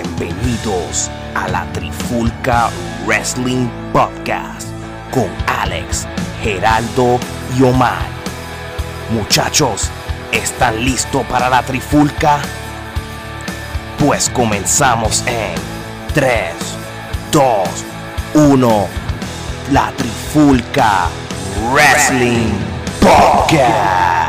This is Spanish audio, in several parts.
Bienvenidos a la Trifulca Wrestling Podcast con Alex, Geraldo y Omar. Muchachos, ¿están listos para la Trifulca? Pues comenzamos en 3, 2, 1. La Trifulca Wrestling Podcast.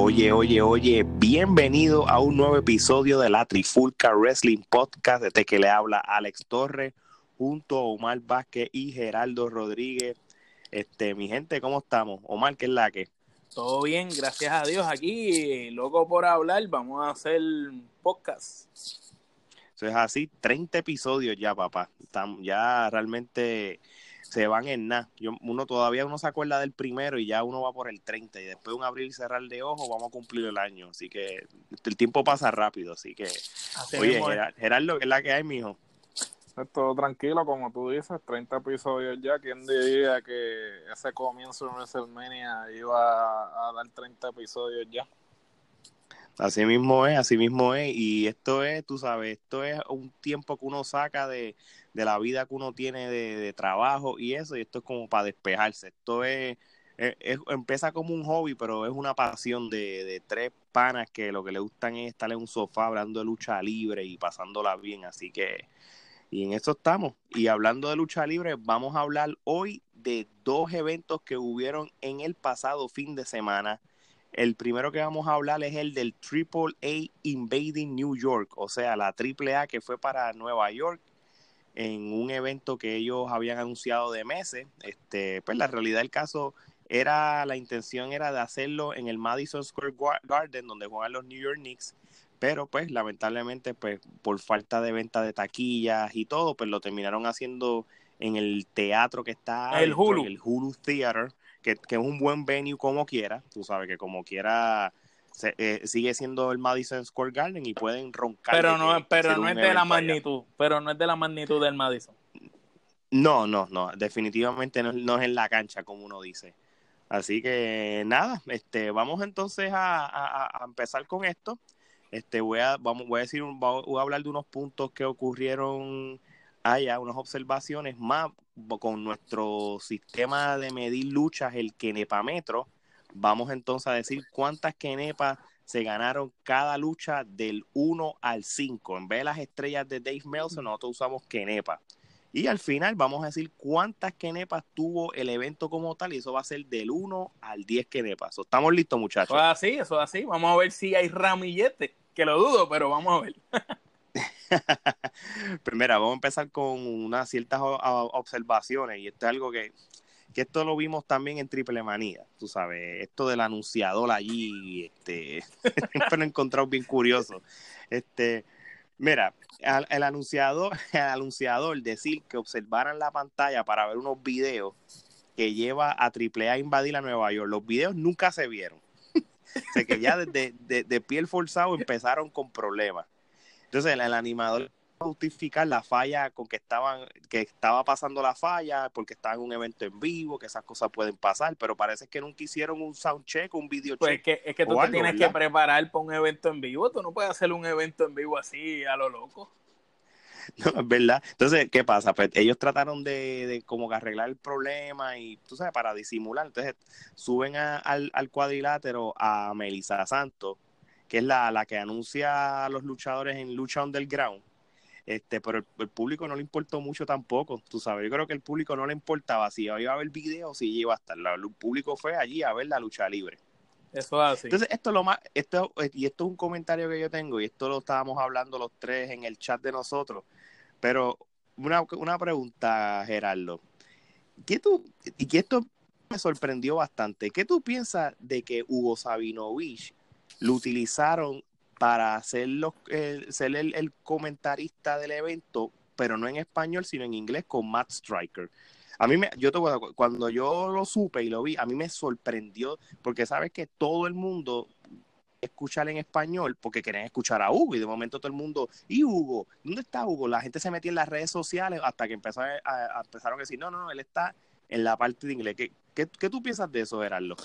Oye, oye, oye, bienvenido a un nuevo episodio de la Trifulca Wrestling Podcast, desde que le habla Alex Torres, junto a Omar Vázquez y Geraldo Rodríguez. Este, mi gente, ¿cómo estamos? Omar, ¿qué es la que? Todo bien, gracias a Dios. Aquí, loco por hablar, vamos a hacer podcast. Eso es así, 30 episodios ya, papá. Estamos, ya realmente se van en nada. Uno todavía uno se acuerda del primero y ya uno va por el 30 y después de un abrir y cerrar de ojo vamos a cumplir el año. Así que el tiempo pasa rápido, así que... oye, Gerardo, ¿qué es la que hay, mijo? Todo tranquilo, como tú dices, 30 episodios ya. ¿Quién diría que ese comienzo de WrestleMania iba a dar 30 episodios ya? Así mismo es, así mismo es. Y esto es, tú sabes, esto es un tiempo que uno saca de, de la vida que uno tiene de, trabajo y eso, y esto es como para despejarse. Esto es, empieza como un hobby, pero es una pasión de, de, tres panas que lo que le gustan es estar en un sofá hablando de lucha libre y pasándola bien. Así que, y en eso estamos. Y hablando de lucha libre, vamos a hablar hoy de dos eventos que hubieron en el pasado fin de semana el primero que vamos a hablar es el del Triple A Invading New York, o sea, la Triple A que fue para Nueva York en un evento que ellos habían anunciado de meses. Este, pues la realidad del caso era, la intención era de hacerlo en el Madison Square Garden, donde juegan los New York Knicks, pero pues lamentablemente, pues por falta de venta de taquillas y todo, pues lo terminaron haciendo en el teatro que está el Hulu, el Hulu Theater que, es un buen venue como quiera, tú sabes que como quiera eh, sigue siendo el Madison Square Garden y pueden roncar. Pero no, pero no es de la magnitud, pero no es de la magnitud del Madison. No, no, no, definitivamente no, es en la cancha como uno dice. Así que nada, este, vamos entonces a, empezar con esto. Este, voy a, vamos, voy a decir, voy a hablar de unos puntos que ocurrieron allá, unas observaciones más con nuestro sistema de medir luchas, el Metro, vamos entonces a decir cuántas Kenepas se ganaron cada lucha del 1 al 5. En vez de las estrellas de Dave Meltzer, nosotros usamos Kenepa. Y al final vamos a decir cuántas Kenepas tuvo el evento como tal, y eso va a ser del 1 al 10 Kenepas. ¿Estamos listos, muchachos? Eso es así, eso es así. Vamos a ver si hay ramillete, que lo dudo, pero vamos a ver. Primera, vamos a empezar con unas ciertas observaciones, y esto es algo que, esto lo vimos también en Triple Manía, tú sabes, esto del anunciador allí, este, lo he encontrado bien curioso. Este, mira, el anunciador, el anunciador decir que observaran la pantalla para ver unos videos que lleva a Triple A invadir a Nueva York. Los videos nunca se vieron. o que ya desde de, de piel forzado empezaron con problemas. Entonces el, animador justificar la falla con que estaban que estaba pasando la falla porque estaba en un evento en vivo que esas cosas pueden pasar pero parece que nunca hicieron un sound check un video pues check es que, es que tú te tienes que preparar para un evento en vivo tú no puedes hacer un evento en vivo así a lo loco. No, es verdad. Entonces qué pasa pues ellos trataron de, de como que arreglar el problema y tú sabes para disimular. Entonces suben al, al cuadrilátero a Melissa Santos que es la, la que anuncia a los luchadores en lucha underground. Este, pero el, público no le importó mucho tampoco, tú sabes, yo creo que el público no le importaba si iba a ver video o si iba a estar, el público fue allí a ver la lucha libre. Eso es así. Entonces, esto es lo más, esto, y esto es un comentario que yo tengo, y esto lo estábamos hablando los tres en el chat de nosotros, pero una, una pregunta, Gerardo, ¿qué tú, y que esto me sorprendió bastante, ¿qué tú piensas de que Hugo Sabinovich lo utilizaron para ser, ser el, comentarista del evento, pero no en español, sino en inglés con Matt Striker. A mí, me, yo te, cuando yo lo supe y lo vi, a mí me sorprendió, porque sabes que todo el mundo escuchar en español porque querían escuchar a Hugo y de momento todo el mundo, ¿y Hugo? ¿Dónde está Hugo? La gente se metía en las redes sociales hasta que empezó a, empezaron a decir, no, no, no, él está en la parte de inglés. ¿Qué, qué, qué tú piensas de eso, Gerardo?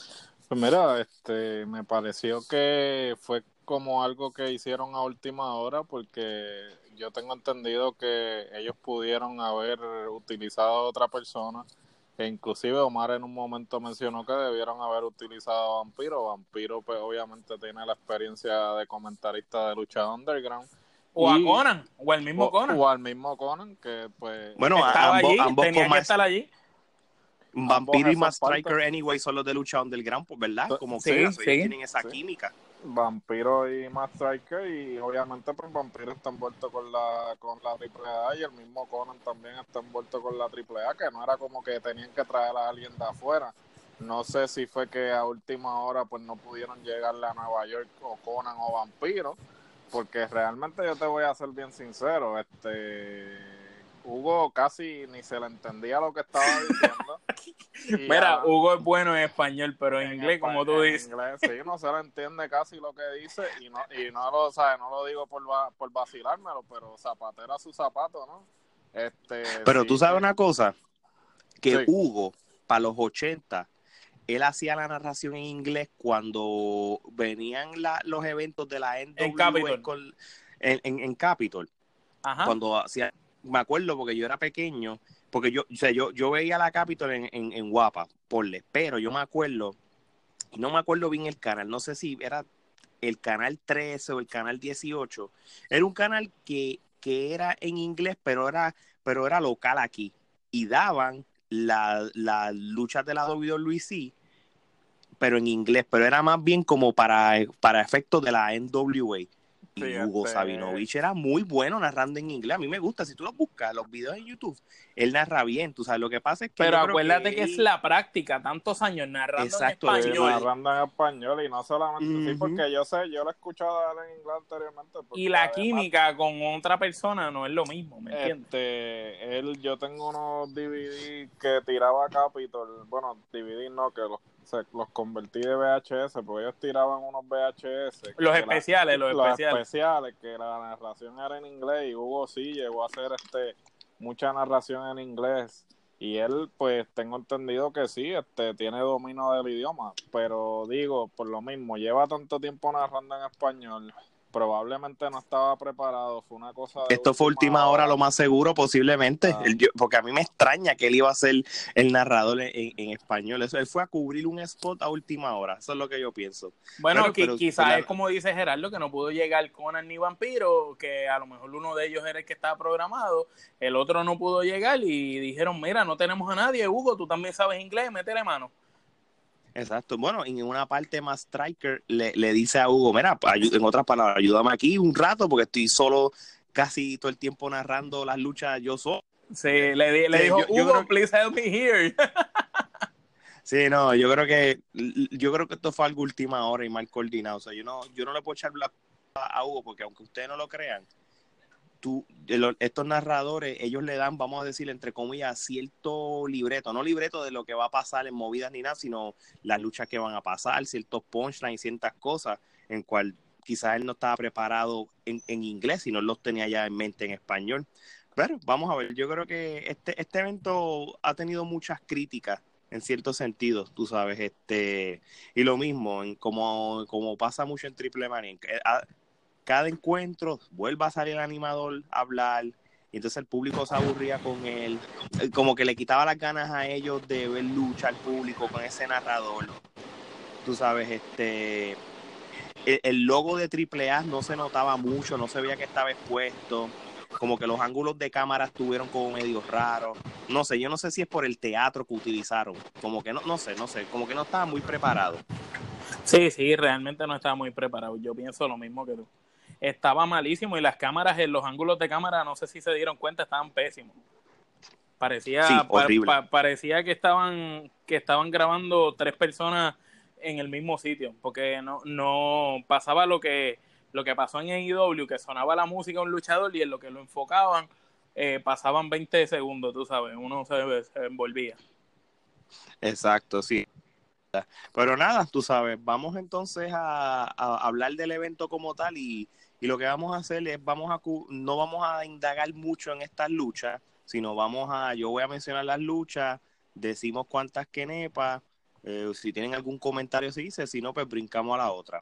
Pues mira, este, me pareció que fue como algo que hicieron a última hora porque yo tengo entendido que ellos pudieron haber utilizado a otra persona e inclusive Omar en un momento mencionó que debieron haber utilizado a Vampiro. Vampiro pues obviamente tiene la experiencia de comentarista de lucha underground. O a Conan, o al mismo Conan. O al mismo Conan, que pues... Bueno, estaba ambos, allí, ambos tenía que más- estar allí. Vampiro y falta. Striker, anyway, son los de lucha underground, pues, ¿verdad? Como Sí, que sí. tienen esa Sí. química. Vampiro y Matt Striker y obviamente pues Vampiro está envuelto con la con la AAA y el mismo Conan también está envuelto con la AAA que no era como que tenían que traer a alguien de afuera. No sé si fue que a última hora pues no pudieron llegarle a Nueva York o Conan o Vampiro porque realmente yo te voy a ser bien sincero este Hugo casi ni se le entendía lo que estaba diciendo Y Mira, a- Hugo es bueno en español, pero en, inglés, como tú en dices. inglés, sí, no se le entiende casi lo que dice y no, y no lo sabe, no lo digo por, va- por vacilármelo, pero zapatera su zapato, ¿no? Este, Pero sí, tú sabes una cosa, que Sí. Hugo, para los 80, él hacía la narración en inglés cuando venían la- los eventos de la NWA Capitol. con- en, en, en Capitol. Ajá. Cuando hacía, me acuerdo porque yo era pequeño, porque yo, o sea, yo, yo veía la Capitol en, en, en Guapa, porle, pero yo me acuerdo, no me acuerdo bien el canal, no sé si era el canal 13 o el canal 18, era un canal que, que era en inglés, pero era, pero era local aquí, y daban las la luchas de la WWE, pero en inglés, pero era más bien como para, para efectos de la NWA. Y Sí, Hugo este- Sabinovich era muy bueno narrando en inglés. A mí me gusta. Si tú lo buscas, los videos en YouTube, él narra bien. Tú sabes, lo que pasa es que. Pero acuérdate que, él- es la práctica, tantos años narrando Exacto, en Sí, español. narrando en español y no solamente sí, Ujú. porque yo sé, yo lo he escuchado a él en inglés anteriormente. y la además, química con otra persona no es lo mismo, ¿me entiendes? Este, él, yo tengo unos DVD que tiraba Capitol, bueno, DVD no, que los, se- los convertí de VHS, porque ellos tiraban unos VHS. Los la- especiales, los especiales. especiales, que la narración era en inglés y Hugo sí llegó a hacer este mucha narración en inglés. Y él, pues, tengo entendido que sí, este, tiene dominio del idioma, pero digo, por lo mismo, lleva tanto tiempo narrando en español, probablemente no estaba preparado, fue una cosa de Esto fue última hora, lo más seguro, posiblemente. Ah. Él- yo- porque a mí me extraña que él iba a ser el narrador en, en español. Eso, él fue a cubrir un spot a última hora. Eso es lo que yo pienso. Bueno, quizás es como dice Gerardo, que no pudo llegar Conan ni Vampiro, que a lo mejor uno de ellos era el que estaba programado, el otro no pudo llegar y dijeron, mira, no tenemos a nadie, Hugo, tú también sabes inglés, métele mano. Exacto. Bueno, en una parte más Striker le, le dice a Hugo, mira, ayu- en otras palabras, ayúdame aquí un rato porque estoy solo casi todo el tiempo narrando las luchas yo solo. Sí, le, di- le Sí, dijo, yo- yo Hugo, creo please help me here. Sí, no, yo creo que yo creo que esto fue algo última hora y mal coordinado. O sea, yo no, yo no le puedo echar la a Hugo porque aunque ustedes no lo crean, tú, estos narradores, ellos le dan, vamos a decir, entre comillas, cierto libreto, no libreto de lo que va a pasar en movidas ni nada, sino las luchas que van a pasar, ciertos punchlines, ciertas cosas, en cual quizás él no estaba preparado en, en inglés, sino él los tenía ya en mente en español. Pero vamos a ver, yo creo que este, este evento ha tenido muchas críticas en ciertos sentidos, tú sabes, este, y lo mismo, en como, como pasa mucho en Triple Mania, en que- a- cada encuentro vuelve a salir el animador a hablar, y entonces el público se aburría con él, eh, como que le quitaba las ganas a ellos de ver lucha al público con ese narrador, tú sabes, este, el, logo de Triple A no se notaba mucho, no se veía que estaba expuesto, como que los ángulos de cámara estuvieron como medio raros. No sé, yo no sé si es por el teatro que utilizaron. Como que no, no sé, no sé, como que no estaba muy preparado. Sí, sí, realmente no estaba muy preparado. Yo pienso lo mismo que tú. Estaba malísimo y las cámaras, en los ángulos de cámara, no sé si se dieron cuenta, estaban pésimos. Parecía, Sí, pa- horrible. pa- parecía que estaban, que estaban grabando tres personas en el mismo sitio, porque no, no pasaba lo que, lo que pasó en AEW, que sonaba la música de un luchador y en lo que lo enfocaban eh, pasaban 20 segundos, tú sabes, uno se, se envolvía. Exacto, sí. Pero nada, tú sabes, vamos entonces a, a hablar del evento como tal y, y lo que vamos a hacer es, vamos a no vamos a indagar mucho en estas luchas, sino vamos a, yo voy a mencionar las luchas, decimos cuántas que nepa, eh, si tienen algún comentario se dice, si no, pues brincamos a la otra.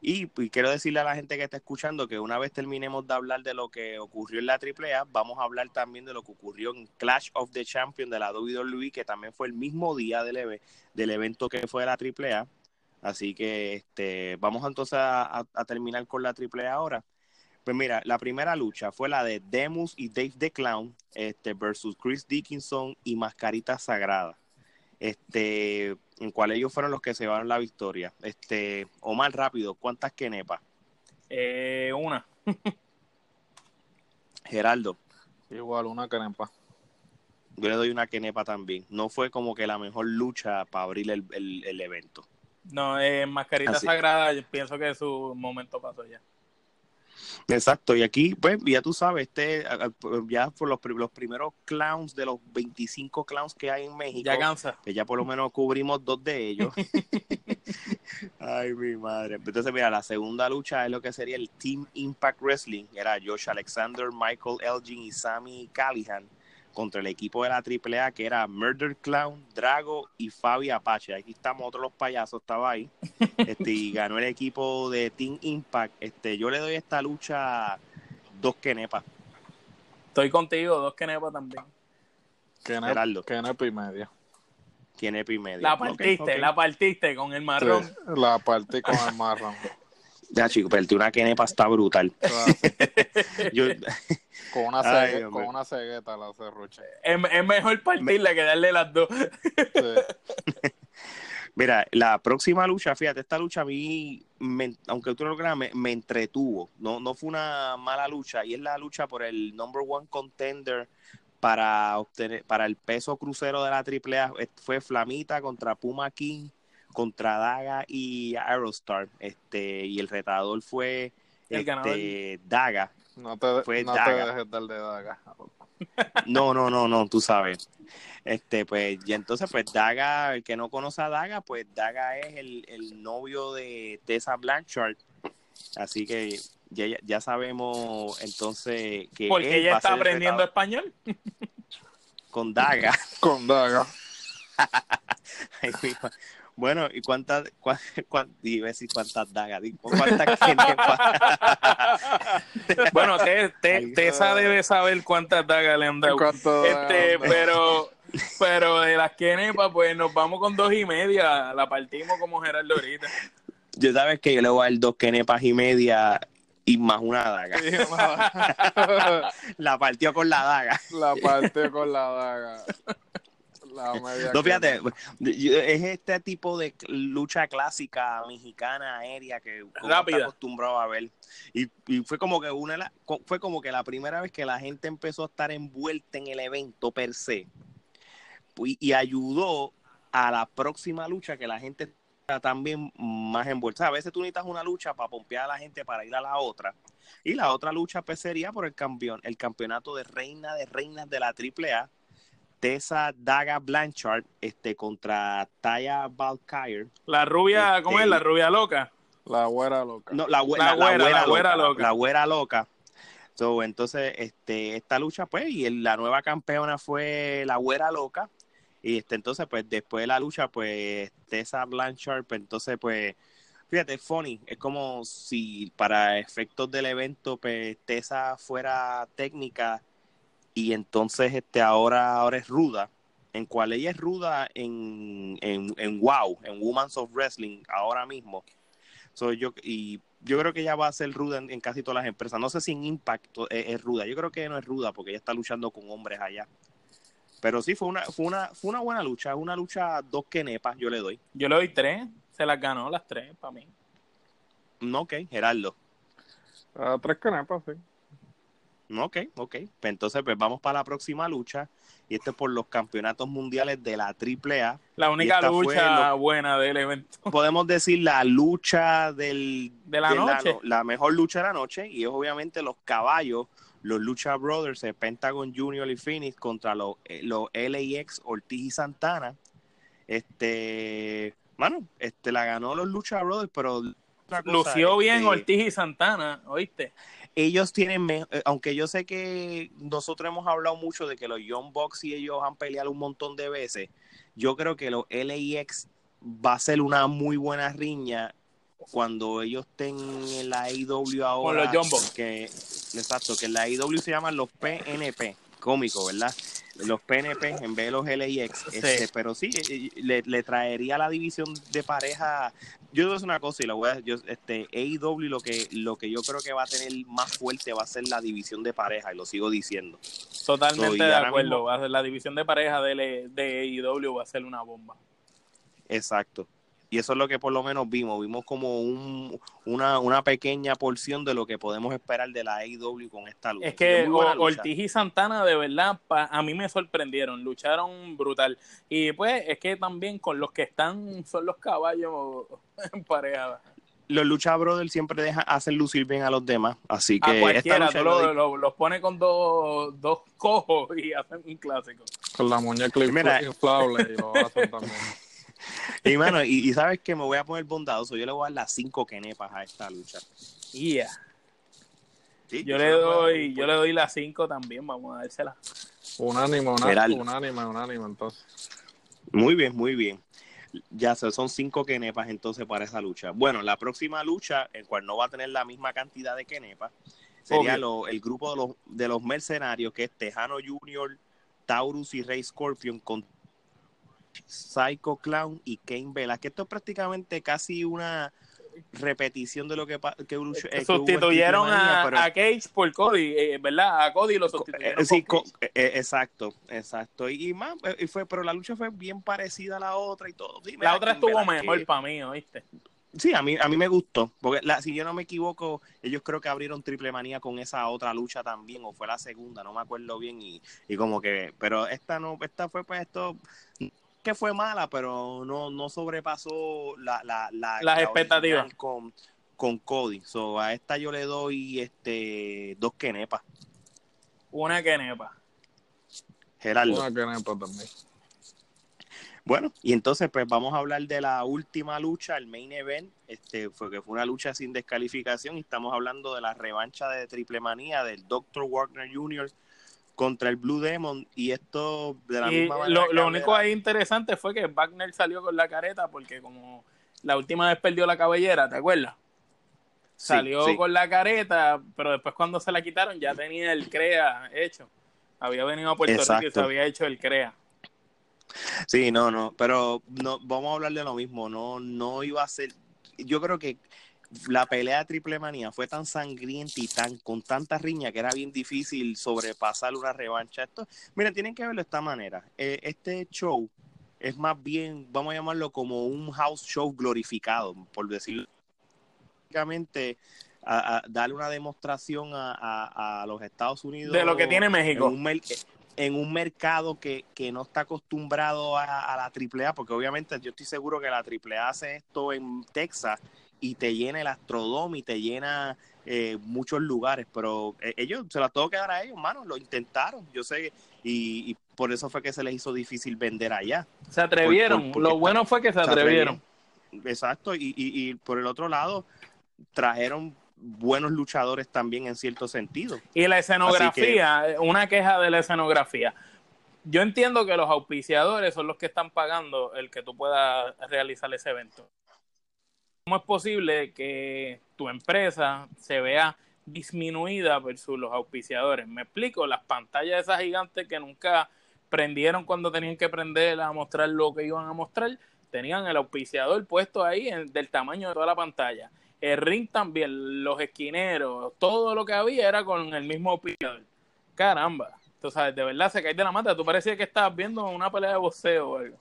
Y, quiero decirle a la gente que está escuchando que una vez terminemos de hablar de lo que ocurrió en la AAA, vamos a hablar también de lo que ocurrió en Clash of the Champions de la WWE, que también fue el mismo día del, del evento que fue la AAA. Así que este, vamos entonces a, terminar con la AAA ahora. Pues mira, la primera lucha fue la de Demus y Dave the Clown este, versus Chris Dickinson y Mascarita Sagrada. Este, en cual ellos fueron los que se llevaron la victoria. Este, Omar, rápido, ¿cuántas quenepas? Eh, una. Geraldo. Igual, una quenepa. Yo le doy una quenepa también. No fue como que la mejor lucha para abrir el, evento. No, eh, Mascarita Sagrada, yo pienso que su momento pasó ya. Exacto, y aquí, pues, ya tú sabes, este, ya por los, los primeros clowns de los 25 clowns que hay en México, ya cansa. Que ya por lo menos cubrimos dos de ellos. Ay, mi madre. Entonces, mira, la segunda lucha es lo que sería el Team Impact Wrestling. Era Josh Alexander, Michael Elgin y Sammy Callihan contra el equipo de la AAA que era Murder Clown, Drago y Fabi Apache. Aquí estamos, otros los payasos, estaba ahí. Este, y ganó el equipo de Team Impact. Este, yo le doy esta lucha dos quenepas. Estoy contigo, dos quenepas también. Kenepa y media. Kenepa y media. La partiste, la partiste con el marrón. la partí con el marrón. Ya, chico, pero una quenepa está brutal. con, una cegueta, con una cegueta la cerrucha. Es, es, mejor partirla que darle las dos. Mira, la próxima lucha, fíjate, esta lucha a mí, aunque tú no lo creas, me, entretuvo. No, no fue una mala lucha. Y es la lucha por el number one contender para obtener, para el peso crucero de la AAA. Fue Flamita contra Puma King contra Daga y Aerostar. Este, y el retador fue este, Daga. No te, fue no Daga. te dejes dar de Daga. No, no, no, no, tú sabes. Este, pues, y entonces, pues, Daga, el que no conoce a Daga, pues Daga es el, el novio de Tessa Blanchard. Así que ya, ya sabemos entonces que. Porque ella está aprendiendo español. Con Daga. Con Daga. Bueno, ¿y cuántas, cuántas, decir cuántas dagas? ¿Cuántas bueno, Tessa debe saber cuántas dagas le han dado. Este, pero, pero de las quenepas, pues nos vamos con dos y media. La partimos como Gerardo ahorita. Yo sabes que yo le voy a dar dos quenepas y media y más una daga. la partió con la daga. La partió con la daga. No, fíjate, es este tipo de lucha clásica mexicana aérea que uno está acostumbrado a ver. Y, fue como que una fue como que la primera vez que la gente empezó a estar envuelta en el evento per se. Y, ayudó a la próxima lucha que la gente está también más envuelta. a veces tú necesitas una lucha para pompear a la gente para ir a la otra. Y la otra lucha pues sería por el campeón, el campeonato de reina de reinas de la AAA Tessa Daga Blanchard este, contra Taya Valkyrie. La rubia, ¿cómo es? La este, rubia loca. La güera loca. No, la, güera, la, güera, loca, La güera loca. So, entonces, este, esta lucha, pues, y la nueva campeona fue la güera loca. Y este, entonces, pues, después de la lucha, pues, Tessa Blanchard, pues, entonces, pues, fíjate, funny. Es como si para efectos del evento, pues, Tessa fuera técnica y entonces este ahora, ahora es ruda, en cual ella es ruda en, en, en WOW, en Women's of Wrestling, ahora mismo. soy yo, y yo creo que ella va a ser ruda en, casi todas las empresas. No sé si en Impact es, ruda. Yo creo que no es ruda porque ella está luchando con hombres allá. Pero sí, fue una, fue una, fue una buena lucha. Una lucha dos quenepas, yo le doy. Yo le doy tres. Se las ganó las tres para mí. No, ok, Gerardo. Uh, tres quenepas, sí. Ok, ok. Pues entonces, pues vamos para la próxima lucha. Y esto es por los campeonatos mundiales de la AAA. La única lucha buena del evento. Podemos decir la lucha del, de la noche. La, mejor lucha de la noche. Y es obviamente los caballos, los Lucha Brothers, el Pentagon Junior y Phoenix contra los, eh, los LAX, Ortiz y Santana. Este, bueno, este la ganó los Lucha Brothers, pero Lució bien este, Ortiz y Santana, ¿oíste? Ellos tienen, eh, aunque yo sé que nosotros hemos hablado mucho de que los Young Bucks y ellos han peleado un montón de veces, yo creo que los LAX va a ser una muy buena riña cuando ellos estén en la AEW ahora. Con los Jumbo. Que, exacto, que en la AEW se llaman los PNP, cómico, ¿verdad? Los PNP en vez de los LIX. Sí. Este, pero sí, le, le traería la división de pareja. Yo digo una cosa y la voy a. Yo, este, AEW lo que, lo que yo creo que va a tener más fuerte va a ser la división de pareja, y lo sigo diciendo. Totalmente So, de acuerdo. mismo- Va a ser la división de pareja de, de AEW va a ser una bomba. Exacto. Y eso es lo que por lo menos vimos. Vimos como un, una, una pequeña porción de lo que podemos esperar de la AEW con esta lucha. Es que lucha. Ortiz y Santana de verdad pa- a mí me sorprendieron, lucharon brutal. Y pues es que también con los que están son los caballos en pareja. Los Lucha Brothers siempre dejan hacer lucir bien a los demás. Así que A esta cualquiera, lucha tú yo lo- lo- los pone con dos, dos cojos y hacen un clásico. Con la muñeca Mira. inflable y lo hacen también. Y mano, y, y sabes que me voy a poner bondadoso. Yo le voy a dar las cinco kenepas a esta lucha. Yeah. Sí, Yo le doy, yo le doy las cinco también, vamos a dársela. Unánime, unánime, Geraldo. unánime, unánime, entonces. Muy bien, muy bien. Ya se- son cinco kenepas entonces para esa lucha. Bueno, la próxima lucha, en cual no va a tener la misma cantidad de kenepas, sería lo- el grupo de los, de los mercenarios, que es Tejano Junior, Taurus y Rey Scorpion con Psycho Clown y Kane Vela, que esto es prácticamente casi una repetición de lo que, que, eh, que Sustituyeron a, pero- a Cage por Cody, eh, ¿verdad? A Cody lo Eh, sustituyeron. sí, por co- Cage. eh, exacto, exacto. Y, y más, y fue, pero la lucha fue bien parecida a la otra y todo. Sí, La otra estuvo mejor para mí, ¿oíste? Sí, a mí, a mí me gustó. Porque la, si yo no me equivoco, ellos creo que abrieron triple manía con esa otra lucha también, o fue la segunda, no me acuerdo bien. Y, y como que, pero esta no, esta fue pues esto que fue mala, pero no, no sobrepasó la, la, la Las la expectativas. con, con Cody. So, a esta yo le doy este dos kenepas. Una que nepa. Gerardo. Una kenepa también. Bueno, y entonces pues vamos a hablar de la última lucha, el main event, este fue que fue una lucha sin descalificación y estamos hablando de la revancha de Triple Manía del Dr. Wagner Jr. contra el Blue Demon y esto de la Y misma manera lo, único ahí interesante fue que Wagner salió con la careta porque como la última vez perdió la cabellera, ¿te acuerdas? Sí, Salió sí. con la careta, pero después cuando se la quitaron ya tenía el CREA hecho. Había venido a Puerto Rico y Exacto. se había hecho el CREA. Sí, no, no, pero no vamos a hablar de lo mismo, no no iba a ser yo creo que la pelea de Triple Manía fue tan sangrienta y tan con tanta riña que era bien difícil sobrepasar una revancha. Esto, miren, tienen que verlo de esta manera. Eh, este show es más bien, vamos a llamarlo como un house show glorificado, por decirlo. Básicamente, a, a darle una demostración a, a- a los Estados Unidos De lo que tiene en México. un, mer- en un mercado que, que no está acostumbrado a, a la AAA, porque obviamente yo estoy seguro que la AAA hace esto en Texas y te llena el Astrodome y te llena eh, muchos lugares, pero eh, ellos se las tengo que dar a ellos, mano, lo intentaron, yo sé, y, y por eso fue que se les hizo difícil vender allá. Se atrevieron. Por- por- porque lo bueno fue que se, Se atrevieron. Exacto, y, y, y por el otro lado, trajeron buenos luchadores también en cierto sentido. Y la escenografía, una queja de la escenografía. Yo entiendo que los auspiciadores son los que están pagando el que tú puedas realizar ese evento. ¿Cómo es posible que tu empresa se vea disminuida versus los auspiciadores? Me explico, las pantallas esas gigantes que nunca prendieron cuando tenían que prender a mostrar lo que iban a mostrar, tenían el auspiciador puesto ahí del tamaño de toda la pantalla. El ring también, los esquineros, todo lo que había era con el mismo auspiciador. Caramba, tú sabes, de verdad se cae de la mata. Tú parecía que estabas viendo una pelea de boxeo o algo.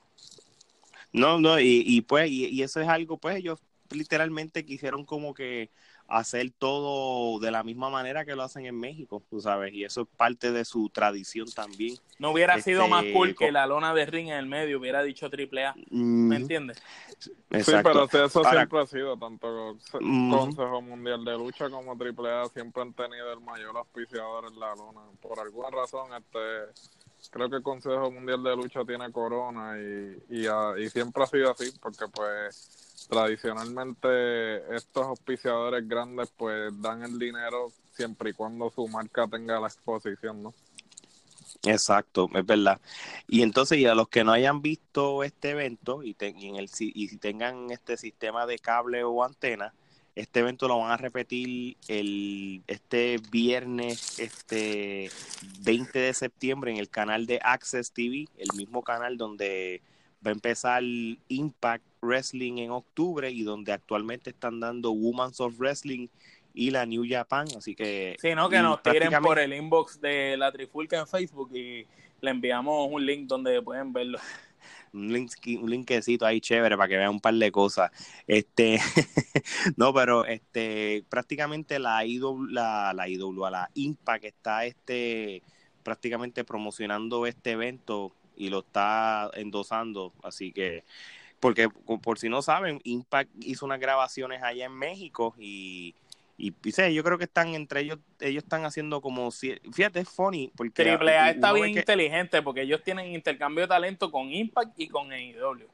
No, no, y, y pues, y, y eso es algo, pues ellos literalmente quisieron como que hacer todo de la misma manera que lo hacen en México, tú sabes, y eso es parte de su tradición también. No hubiera Este, sido más cool que la lona de ring en el medio hubiera dicho triple A. Mm, ¿Me entiendes? Sí, pero sí, eso Ahora- siempre ha sido, tanto Mm. Consejo Mundial de Lucha como AAA siempre han tenido el mayor auspiciador en la luna. Por alguna razón, este creo que el Consejo Mundial de Lucha tiene corona y, y, ah, y siempre ha sido así, porque pues tradicionalmente estos auspiciadores grandes pues dan el dinero siempre y cuando su marca tenga la exposición, ¿no? Exacto, es verdad. Y entonces, y a los que no hayan visto este evento y, en el, y tengan este sistema de cable o antena, este evento lo van a repetir el este viernes este 20 de septiembre en el canal de Access TV, el mismo canal donde va a empezar Impact Wrestling en octubre y donde actualmente están dando Women's of Wrestling y la New Japan, así que... Sí, no, que nos tiren por el inbox de la Trifulca en Facebook y le enviamos un link donde pueden verlo. Un, link, un linkecito ahí chévere para que vean un par de cosas. Este, no, pero este, prácticamente la IW, la, la IW, la Impact está este, prácticamente promocionando este evento y lo está endosando, así que porque por si no saben, Impact hizo unas grabaciones allá en México y y, yo creo que están entre ellos, ellos están haciendo como, fíjate, es funny. Porque Triple A está bien inteligente porque ellos tienen intercambio de talento con Impact y con AEW.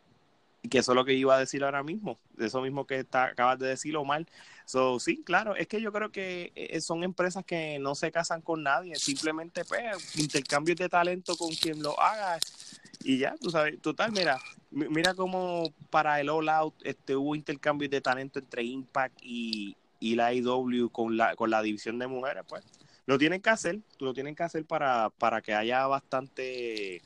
Y que eso es lo que iba a decir ahora mismo, eso mismo que está, acabas de decir, Omar. So, sí, claro, es que yo creo que eh, son empresas que no se casan con nadie, simplemente pues, intercambios de talento con quien lo haga y ya, tú sabes, total, mira, mira cómo para el All Out este, hubo intercambios de talento entre Impact y, y la IW con la, con la división de mujeres, pues lo tienen que hacer, lo tienen que hacer para, para que haya bastante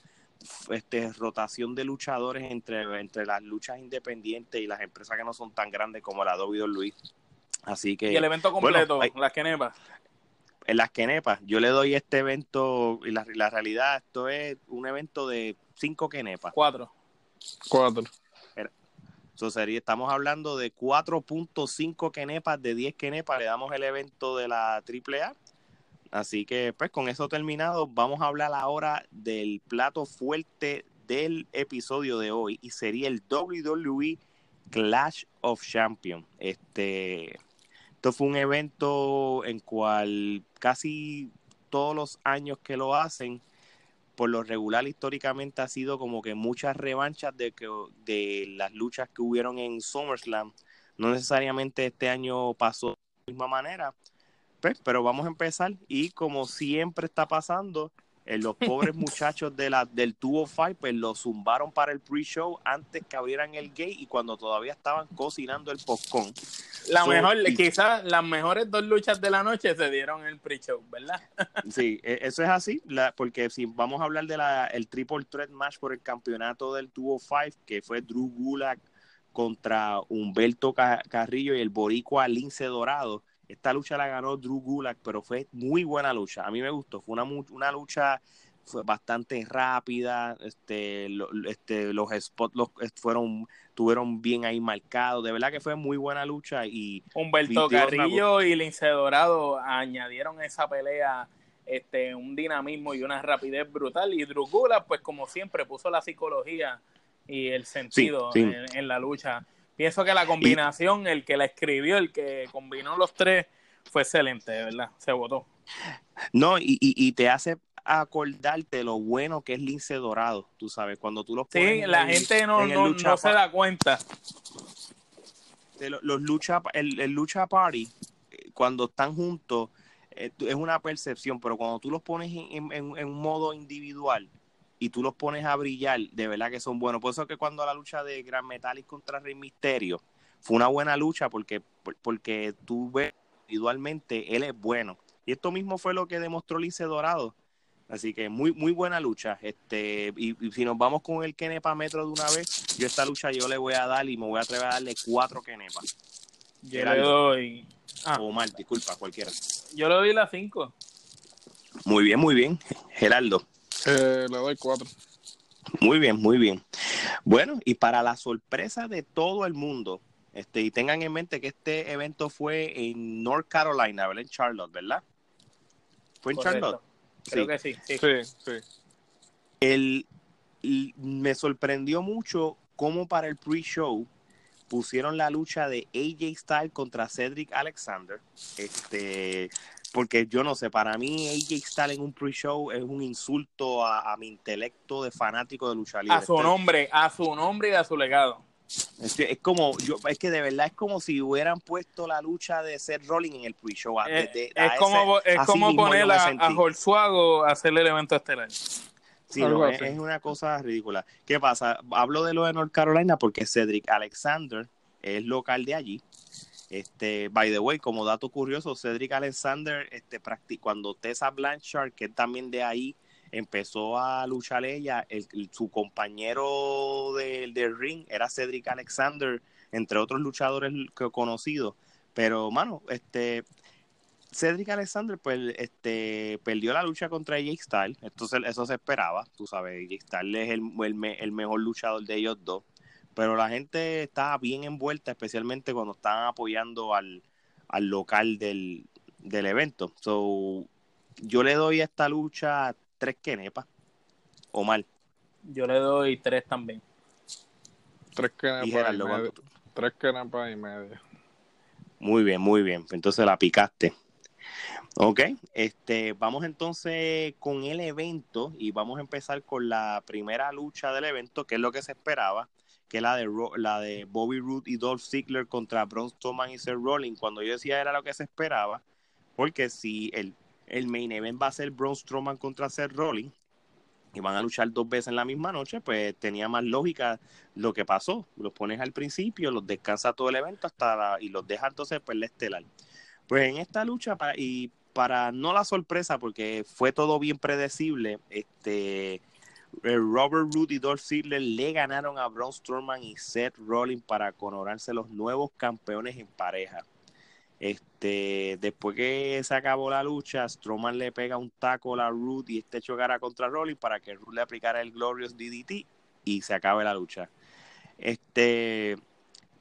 este, rotación de luchadores entre, entre las luchas independientes y las empresas que no son tan grandes como la WWE. Así que. Y el evento completo, las quenepas. En las quenepas, yo le doy este evento, y la, la realidad, esto es un evento de cinco quenepas. Cuatro. Cuatro sería, estamos hablando de 4.5 kenepas de 10 kenepas. Le damos el evento de la AAA. Así que, pues, con eso terminado, vamos a hablar ahora del plato fuerte del episodio de hoy y sería el WWE Clash of Champions. Este, esto fue un evento en cual casi todos los años que lo hacen, por lo regular históricamente ha sido como que muchas revanchas de, que, de las luchas que hubieron en SummerSlam. No necesariamente este año pasó de la misma manera, pues, pero vamos a empezar y como siempre está pasando, los pobres muchachos de la, del 205 pues lo zumbaron para el pre-show antes que abrieran el gate y cuando todavía estaban cocinando el popcorn. La mejor, quizás las mejores dos luchas de la noche se dieron en el pre-show, ¿verdad? sí, e, eso es así, porque si vamos a hablar de la, el triple threat match por el campeonato del 205, que fue Drew Gulak contra Humberto Carrillo y el boricua Lince Dorado, esta lucha la ganó Drew Gulak, pero fue muy buena lucha. A mí me gustó. Fue una, una lucha fue bastante rápida. Este, este, los spots los, fueron tuvieron bien ahí marcados. De verdad que fue muy buena lucha. y Humberto Carrillo y Lince Dorado añadieron a esa pelea este, un dinamismo y una rapidez brutal. Y Drew Gulak, pues como siempre, puso la psicología y el sentido en la lucha Pienso que la combinación, el que la escribió, el que combinó los tres, fue excelente, de verdad. Se votó. No, y, y, te hace acordarte lo bueno que es Lince Dorado, tú sabes, cuando tú los pones. Sí, la gente no, no, se da cuenta. los, lucha, el, el, lucha party, cuando están juntos, eh, es una percepción, pero cuando tú los pones en, en, en un modo individual, y tú los pones a brillar, de verdad que son buenos. Por eso que cuando la lucha de Gran Metallic contra Rey Misterio fue una buena lucha porque, porque tú ves individualmente, él es bueno. Y esto mismo fue lo que demostró Lice Dorado. Así que muy muy buena lucha. Este y, si nos vamos con el Kenepa Metro de una vez, yo esta lucha yo le voy a dar y me voy a atrever a darle cuatro Kenepa. Yo le doy. Ah. O mal, disculpa, cualquiera. Yo le doy la cinco. Muy bien, muy bien. Geraldo. Eh, le doy cuatro. Muy bien, muy bien. Bueno, y para la sorpresa de todo el mundo, este, y tengan en mente que este evento fue en North Carolina, ¿verdad? En Charlotte, ¿verdad? ¿Fue en Charlotte? Creo que sí. Sí, sí. El, me sorprendió mucho cómo para el pre-show pusieron la lucha de AJ Styles contra Cedric Alexander. Este, porque yo no sé, para mí AJ Styles en un pre-show es un insulto a, mi intelecto de fanático de lucha libre. A su nombre, a su nombre y a su legado. Es, es, como, yo, es que de verdad es como si hubieran puesto la lucha de Seth Rollins en el pre-show. Es, de, es, como, ese, es como poner a, a a hacer el evento estelar. Sí, no, es, es, una cosa ridícula. ¿Qué pasa? Hablo de lo de North Carolina porque Cedric Alexander es local de allí. Este, by the way, como dato curioso, Cedric Alexander, este, cuando Tessa Blanchard, que también de ahí, empezó a luchar ella, el, su compañero del de ring era Cedric Alexander, entre otros luchadores que conocidos. Pero, mano, este, Cedric Alexander pues este perdió la lucha contra AJ Styles, entonces eso se esperaba, tú sabes, AJ Styles es el, mejor luchador de ellos dos, pero la gente estaba bien envuelta, especialmente cuando estaban apoyando al, al local del, del evento. So, yo le doy a esta lucha tres quenepas, o mal. Yo le doy tres también. Tres quenepas y, medio. Tres quenepas y medio. Muy bien, muy bien. Entonces la picaste. Ok, este, vamos entonces con el evento y vamos a empezar con la primera lucha del evento, que es lo que se esperaba, que la de, la de Bobby Roode y Dolph Ziggler contra Braun Strowman y Seth Rollins. Cuando yo decía era lo que se esperaba, porque si el, el main event va a ser Braun Strowman contra Seth Rollins y van a luchar dos veces en la misma noche, pues tenía más lógica lo que pasó. Los pones al principio, los descansa todo el evento hasta la, y los deja entonces pues la estelar. Pues en esta lucha, y para no la sorpresa, porque fue todo bien predecible, este Robert Roode y Dolph Ziggler le ganaron a Braun Strowman y Seth Rollins para coronarse los nuevos campeones en pareja. Este, después que se acabó la lucha, Strowman le pega un taco a Roode y este chocara contra Rollins para que Roode le aplicara el Glorious DDT y se acabe la lucha. Este,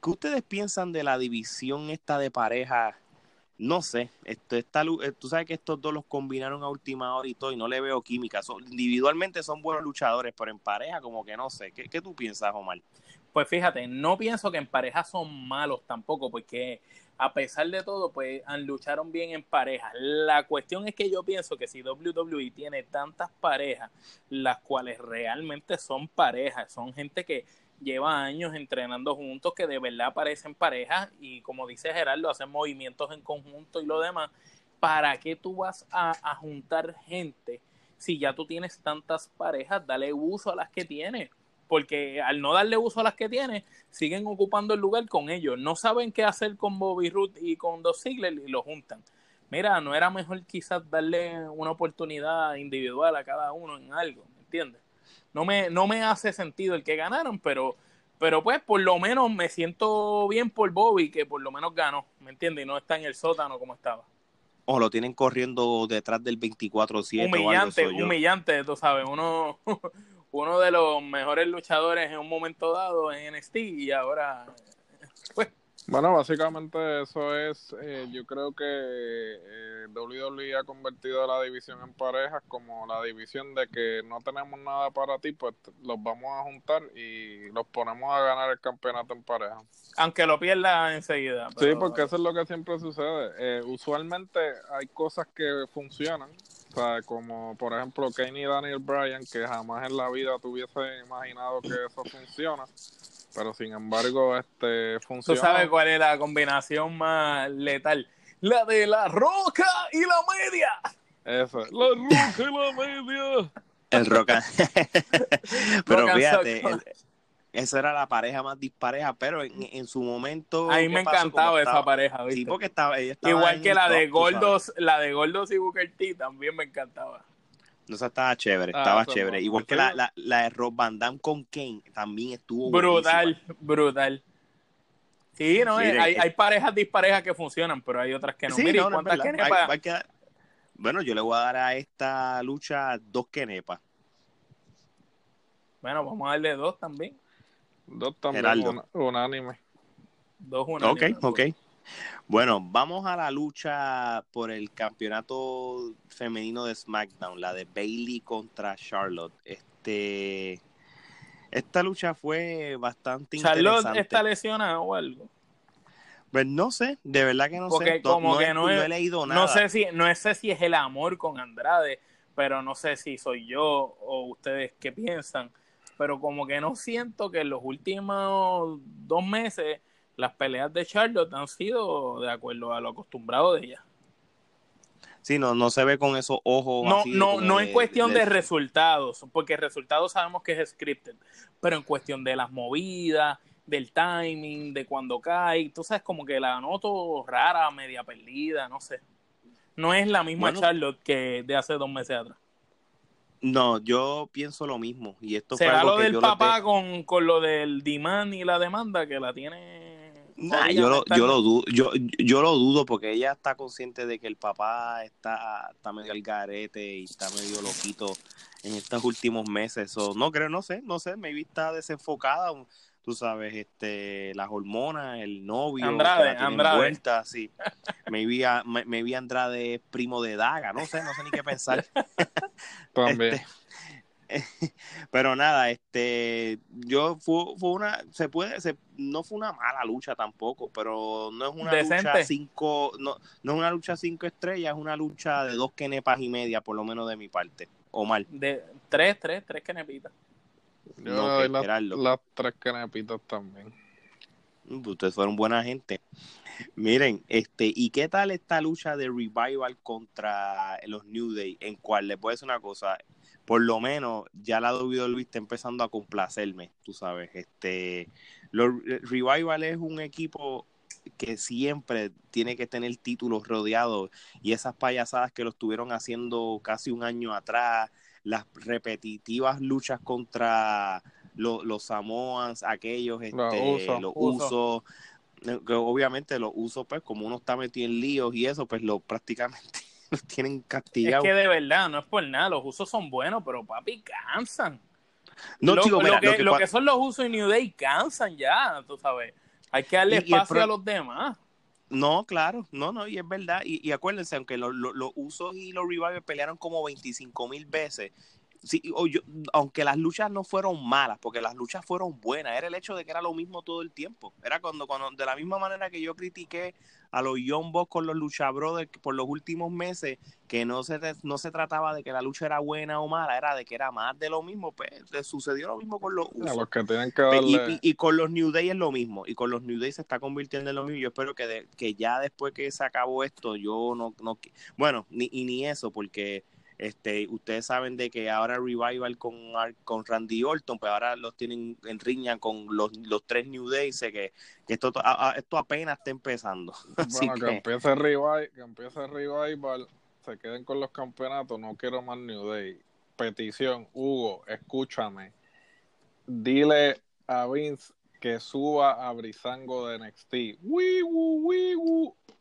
¿qué ustedes piensan de la división esta de pareja no sé, esto, está, eh, tú sabes que estos dos los combinaron a última hora y todo, y no le veo química. Individualmente son buenos luchadores, pero en pareja como que no sé. ¿Qué, ¿Qué, tú piensas, Omar? Pues fíjate, no pienso que en pareja son malos tampoco, porque a pesar de todo, pues lucharon bien en pareja. La cuestión es que yo pienso que si WWE tiene tantas parejas, las cuales realmente son parejas, son gente que lleva años entrenando juntos, que de verdad parecen parejas y como dice Gerardo, hacen movimientos en conjunto y lo demás. ¿Para qué tú vas a, juntar gente si ya tú tienes tantas parejas? Dale uso a las que tienes porque al no darle uso a las que tienes, siguen ocupando el lugar con ellos. No saben qué hacer con Bobby Root y con Dos Ziggler y lo juntan. Mira, no era mejor quizás darle una oportunidad individual a cada uno en algo, ¿me entiendes? No me, no me hace sentido el que ganaron, pero, pero pues por lo menos me siento bien por Bobby, que por lo menos ganó, ¿me entiendes? Y no está en el sótano como estaba. O lo tienen corriendo detrás del 24-7. Humillante, humillante, tú sabes, uno, uno de los mejores luchadores en un momento dado en NXT y ahora, pues, bueno, básicamente eso es, eh, yo creo que eh, WWE ha convertido la división en parejas como la división de que no tenemos nada para ti, pues los vamos a juntar y los ponemos a ganar el campeonato en pareja. Aunque lo pierda enseguida. Sí, porque eso es lo que siempre sucede. Eh, usualmente hay cosas que funcionan, sea, como por ejemplo Kane y Daniel Bryan, que jamás en la vida tuviese imaginado que eso funciona pero sin embargo este funciona. ¿Tú sabes cuál es la combinación más letal? La de la roca y la media. Eso, la roca y la media. El roca. pero fíjate, esa era la pareja más dispareja, pero en, su momento. A mí me encantaba esa pareja, ¿viste? Sí, porque estaba, ella estaba Igual que la de Gordos, la de Gordos y Booker T también me encantaba. No, esa estaba chévere, ah, estaba chévere. Igual que la, la, la, de Rob Van Damme con Kane también estuvo Brutal, brutal. Sí, no, hay, hay, parejas disparejas que funcionan, pero hay otras que no. Sí, no, ¿cuántas kenepas? Bueno, yo le voy a dar a esta lucha dos kenepas. Bueno, vamos a darle dos también. Dos también, unánime. Dos unánime. Ok, ok. Bueno, vamos a la lucha por el campeonato femenino de SmackDown, la de Bailey contra Charlotte. Este, esta lucha fue bastante interesante. ¿Charlotte está lesionada o algo? Pues no sé, de verdad que no sé. Como no, que no, he, leído nada. No sé si, no sé si es el amor con Andrade, pero no sé si soy yo o ustedes qué piensan. Pero como que no siento que en los últimos dos meses las peleas de Charlotte han sido de acuerdo a lo acostumbrado de ella. Sí, no, no se ve con esos ojos. No, así no, no de- en cuestión de, de- resultados, porque resultados sabemos que es scripted, pero en cuestión de las movidas, del timing, de cuando cae, tú sabes, como que la noto rara, media perdida, no sé. No es la misma Bueno. Charlotte que de hace dos meses atrás. No, yo pienso lo mismo. Y esto ¿Será lo del papá con, con lo del demand y la demanda que la tiene? Nah, yo, lo, yo, lo dudo, yo, yo lo dudo porque ella está consciente de que el papá está, está medio al garete y está medio loquito en estos últimos meses. So, no creo, no sé, no sé, maybe está desenfocada. Tú sabes, este, las hormonas, el novio, Andrade, que la Andrade. envuelta, sí. A- me- maybe Andrade es primo de Daga, no sé, no sé ni qué pensar. También. Este, pero nada, este, yo fue, fue una, se puede, se, no fue una mala lucha tampoco, pero no es una Decente. lucha cinco, no, no es una lucha cinco estrellas, es una lucha de dos kenepas y media, por lo menos de mi parte. Omar, De tres, tres, tres canepitas. Yo no, que las, Gerardo. las tres canepitas también. Ustedes fueron buena gente. Miren, este, ¿y qué tal esta lucha de Revival contra los New Day? En cual les a decir una cosa, por lo menos ya la WWE está empezando a complacerme, tú sabes. Este, los Revival es un equipo que siempre tiene que tener títulos rodeados y esas payasadas que lo estuvieron haciendo casi un año atrás, las repetitivas luchas contra lo- los Samoans, aquellos, Los este, Usos. los Usos. usos, eh, que obviamente los usos, pues como uno está metido en líos y eso, pues lo prácticamente los tienen Es castigados. que de verdad, no es por nada, los usos son buenos, pero papi, cansan. no, lo, chico, lo mira, que, lo que lo pa- que son los usos en New Day cansan ya, tú sabes. Hay que darle Y- y espacio pro- a los demás. No, claro, no, no, y es verdad. Y, y acuérdense, aunque los los- los usos y los revivals pelearon como 25 mil veces, sí, o yo- aunque las luchas no fueron malas, porque las luchas fueron buenas, era el hecho de que era lo mismo todo el tiempo. Era cuando, cuando de la misma manera que yo critiqué a los Young Bucks con los Lucha Brothers por los últimos meses, que no se, no se trataba de que la lucha era buena o mala, era de que era más de lo mismo, pues le sucedió lo mismo con los A usos. los que tienen que Pe- darle. Y, y- y con los New Day es lo mismo. Y con los New Day se está convirtiendo en lo mismo. Yo espero que, de- que ya después que se acabó esto, yo no. no bueno, ni, y ni eso, porque este ustedes saben de que ahora Revival con, con Randy Orton, pues ahora los tienen en riña con los, los tres New Day. Sé que, que esto, to- a- esto apenas está empezando. Bueno, que que, empiece revival, que empiece revival, se queden con los campeonatos, no quiero más New Day. Petición, Hugo, escúchame. Dile a Vince que suba a Brisango de NXT. Wiwu, wiwu. O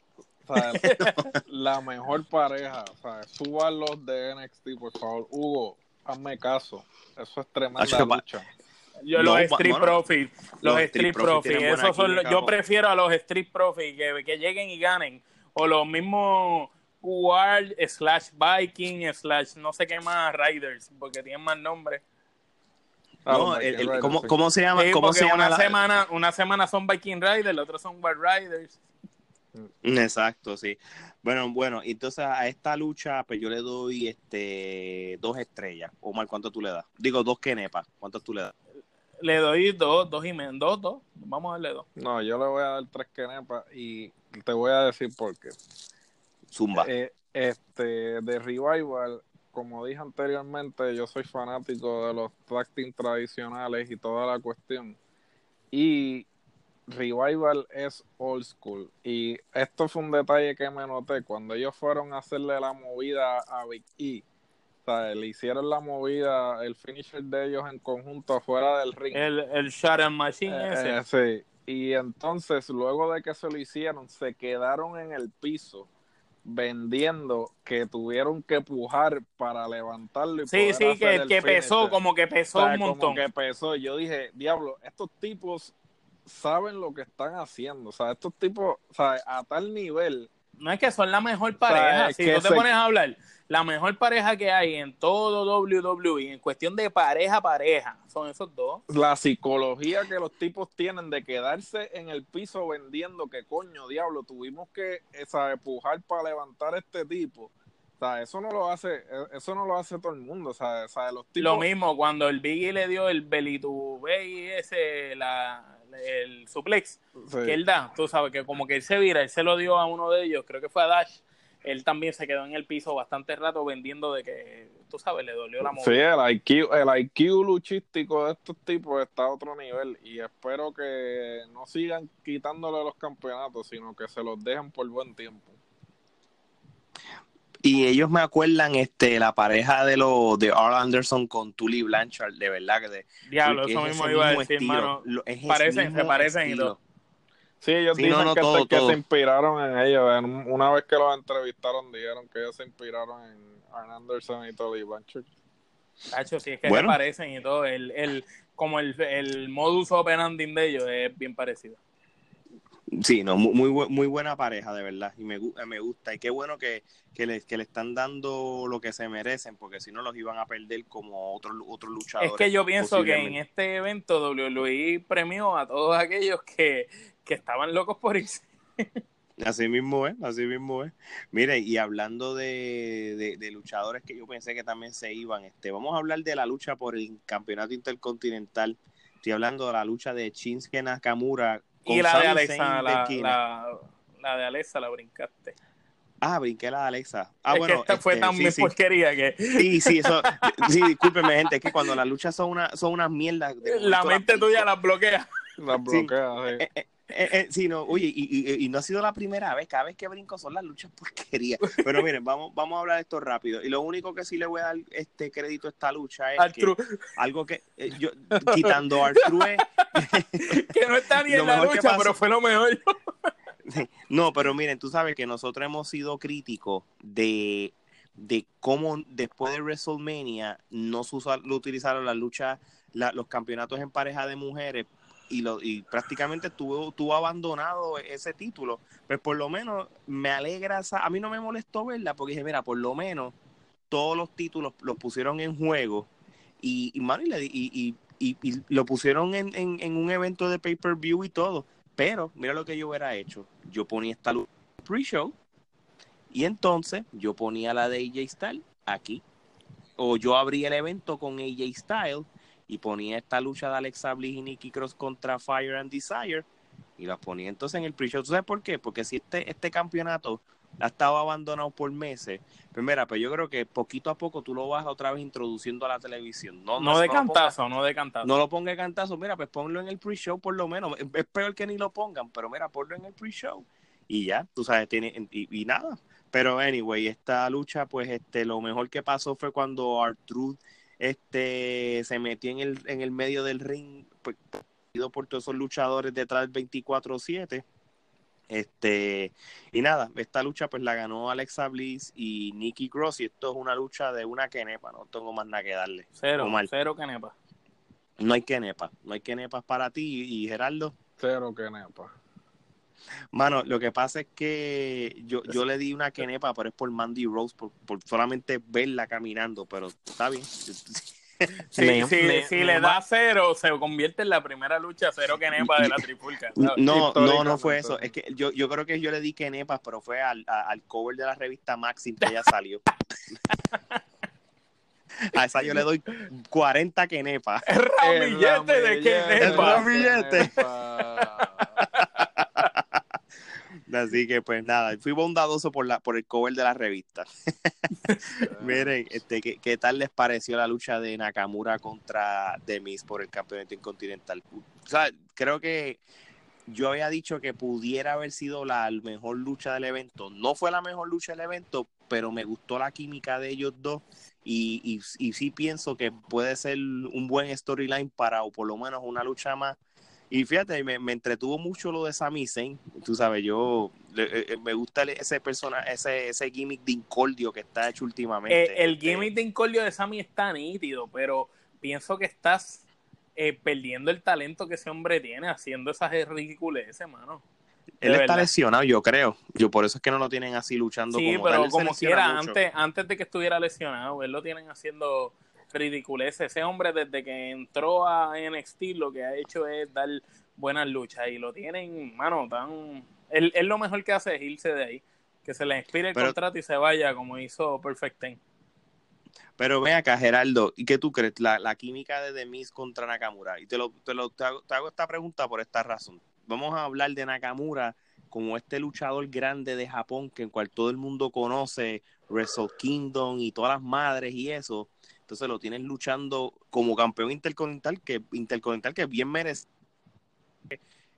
la mejor pareja, o sea, suba los de NXT, por favor. Hugo, hazme caso. Eso es tremenda Acho, lucha. Yo, No, los Street bueno, Profits, los, los Street buena esos son yo prefiero a los Street Profits que, que lleguen y ganen, o los mismos War slash Viking slash no sé qué más Riders, porque tienen más nombres. Ah, no, el- el- ¿cómo, cómo se llama? Sí, ¿Cómo se llama una la- semana, una semana son Viking Riders, la otra son War Riders. Exacto, sí. Bueno, bueno, entonces a esta lucha, pues yo le doy este dos estrellas. Omar, ¿cuánto tú le das? Digo, dos kenepas. ¿Cuánto tú le das? Le doy dos, dos y medio, dos, dos. Vamos a darle dos. No, yo le voy a dar tres kenepas y te voy a decir por qué. Zumba. Eh, este, de Revival, como dije anteriormente, yo soy fanático de los team tradicionales y toda la cuestión. Y Revival es old school. Y esto fue un detalle que me noté cuando ellos fueron a hacerle la movida a Big E. O sea, le hicieron la movida, el finisher de ellos en conjunto afuera del ring. El, el Sharon Machine Eh, ese. eh, sí. Y entonces, luego de que se lo hicieron, se quedaron en el piso vendiendo que tuvieron que pujar para levantarlo. Y Sí, sí, que, pesó, como que O pesó sea, un como montón. que pesó. Yo dije, diablo, estos tipos saben lo que están haciendo. O sea, estos tipos, o sea, a tal nivel. No es que son la mejor pareja. si tú te se- pones a hablar, la mejor pareja que hay en todo WWE, en cuestión de pareja pareja, son esos dos. La psicología que los tipos tienen de quedarse en el piso vendiendo que coño, diablo, tuvimos que eh, sabe, pujar para levantar a este tipo. O sea, eso no lo hace, e, eso no lo hace todo el mundo, o sea, o sea los tipos... Lo mismo, cuando el Biggie le dio el Belitubey ese, la, el suplex Sí. que él da, tú sabes que como que él se vira, él se lo dio a uno de ellos, creo que fue a Dash, él también se quedó en el piso bastante rato vendiendo de que, tú sabes, le dolió la Sí, movida. el IQ, el IQ luchístico de estos tipos está a otro nivel y espero que no sigan quitándole los campeonatos, sino que se los dejen por buen tiempo. Y ellos me acuerdan este la pareja de los de Arl Anderson con Tully Blanchard, de verdad que de, Diablo, eso es mismo iba a decir, estilo, mano. lo- es ese Parecen, se parecen y todo. Sí, ellos Sí, dicen no, no, que, todo, se, que todo. se inspiraron en ellos. En- una vez que los entrevistaron, dijeron que ellos se inspiraron en Arn Anderson y Tully Blanchard. Tacho, sí, es que Bueno. se parecen y todo. El, el, como el, el modus operandi de ellos es bien parecido. Sí, no, mu- muy, bu- muy buena pareja, de verdad. Y me, me gusta. Y qué bueno que, que, le, que le están dando lo que se merecen, porque si no los iban a perder como otros otros luchadores. Es que yo pienso que en este evento WWE premió a todos aquellos que, que estaban locos por irse. Así mismo es, así mismo es. Mire, y hablando de, de- de luchadores que yo pensé que también se iban, este, vamos a hablar de la lucha por el campeonato intercontinental. Estoy hablando de la lucha de Shinsuke Nakamura Y la de Alexa, la, la, la de Alexa la brincaste. Ah, brinqué la de Alexa. Ah, es bueno, que esta fue este, tan sí, sí. porquería que Sí, sí, eso. Sí, discúlpeme, gente, es que cuando las luchas son, una, son unas mierdas. la mente brinco. tuya la bloquea. Las bloquea, sí. Eh, eh, eh, eh, sí, no, oye, y, y- y no ha sido la primera vez, cada vez que brinco son las luchas porquerías. Pero miren, vamos, vamos a hablar de esto rápido. Y lo único que sí le voy a dar este crédito a esta lucha es que algo que eh, yo quitando a Artrue, que no está ni en la lucha, pero fue lo mejor. no, pero miren, tú sabes que nosotros hemos sido críticos de, de cómo después de WrestleMania no, se usa- utilizaron las luchas, la- los campeonatos en pareja de mujeres y, lo, y prácticamente tuvo, tuvo abandonado ese título. Pues por lo menos me alegra, a mí no me molestó verla porque dije, mira, por lo menos todos los títulos los pusieron en juego y, y, y, lo pusieron en, en- un evento de pay-per-view y todo. Pero mira lo que yo hubiera hecho. Yo ponía esta lucha pre-show y entonces yo ponía la de AJ Styles aquí. O yo abría el evento con AJ Styles y ponía esta lucha de Alexa Bliss y Nikki Cross contra Fire and Desire y las ponía entonces en el pre-show. ¿Tú sabes por qué? Porque si este, este campeonato ha estado abandonado por meses, pues mira, pues yo creo que poquito a poco tú lo vas otra vez introduciendo a la televisión. No, No de cantazo, no de cantazo. no lo ponga de cantazo, mira, pues ponlo en el pre-show por lo menos. Es peor que ni lo pongan, pero mira, ponlo en el pre-show. Y ya, tú sabes, tiene, y, y nada. Pero anyway, esta lucha, pues este, lo mejor que pasó fue cuando Artruth este, se metió en el, en el medio del ring, pues, ido por todos esos luchadores detrás del 24-7. Este, y nada, esta lucha pues la ganó Alexa Bliss y Nikki Cross, y esto es una lucha de una quenepa, no tengo más nada que darle. Cero, Omar. cero canepa. No hay quenepa, no hay quenepas para ti y Gerardo. Cero que nepa. Mano, lo que pasa es que yo, yo le di una quenepa, pero es por Mandy Rose, por, por solamente verla caminando, pero está bien. Si, Me- si- me- si me le da cero, se convierte en la primera lucha cero canepa de la trifulca. ¿sabes? No, no, no fue Históricamente. eso. Es que yo, yo creo que yo le di quenepas, pero fue al, a- al cover de la revista Maxim que ya salió. A esa yo le doy 40 quenepas. Es ramillete de quenepa. ramillete. Así que pues nada, fui bondadoso por la por el cover de la revista. Miren, este, ¿qué, qué tal les pareció la lucha de Nakamura contra Demis por el campeonato? O sea, creo que yo había dicho que pudiera haber sido la mejor lucha del evento. No fue la mejor lucha del evento, pero me gustó la química de ellos dos. Y, y, y sí pienso que puede ser un buen storyline para, o por lo menos una lucha más. Y fíjate, me, me entretuvo mucho lo de Sami Zayn. Tú sabes, yo le- eh, me gusta ese persona, ese, ese gimmick de incordio que está hecho últimamente. Eh, el Este, gimmick de incordio de Sammy está nítido, pero pienso que estás eh, perdiendo el talento que ese hombre tiene haciendo esas ridiculeces, mano. Él está lesionado, yo creo. Yo por eso es que no lo tienen así luchando Sí, como tal. pero se como quiera, mucho. antes, antes de que estuviera lesionado, él lo tienen haciendo ridiculeces. Ese hombre desde que entró a NXT lo que ha hecho es dar buenas luchas y lo tienen, mano, tan... Él, él lo mejor que hace es irse de ahí, que se le inspire el contrato y se vaya como hizo Perfect Ten. Pero ve acá, Geraldo, ¿y qué tú crees? La, la química de Demis contra Nakamura. Y te, lo, te, lo, te hago, esta pregunta por esta razón. Vamos a hablar de Nakamura como este luchador grande de Japón que en cual todo el mundo conoce, Wrestle Kingdom y todas las madres y eso. Entonces lo tienen luchando como campeón intercontinental, que intercontinental que bien merece.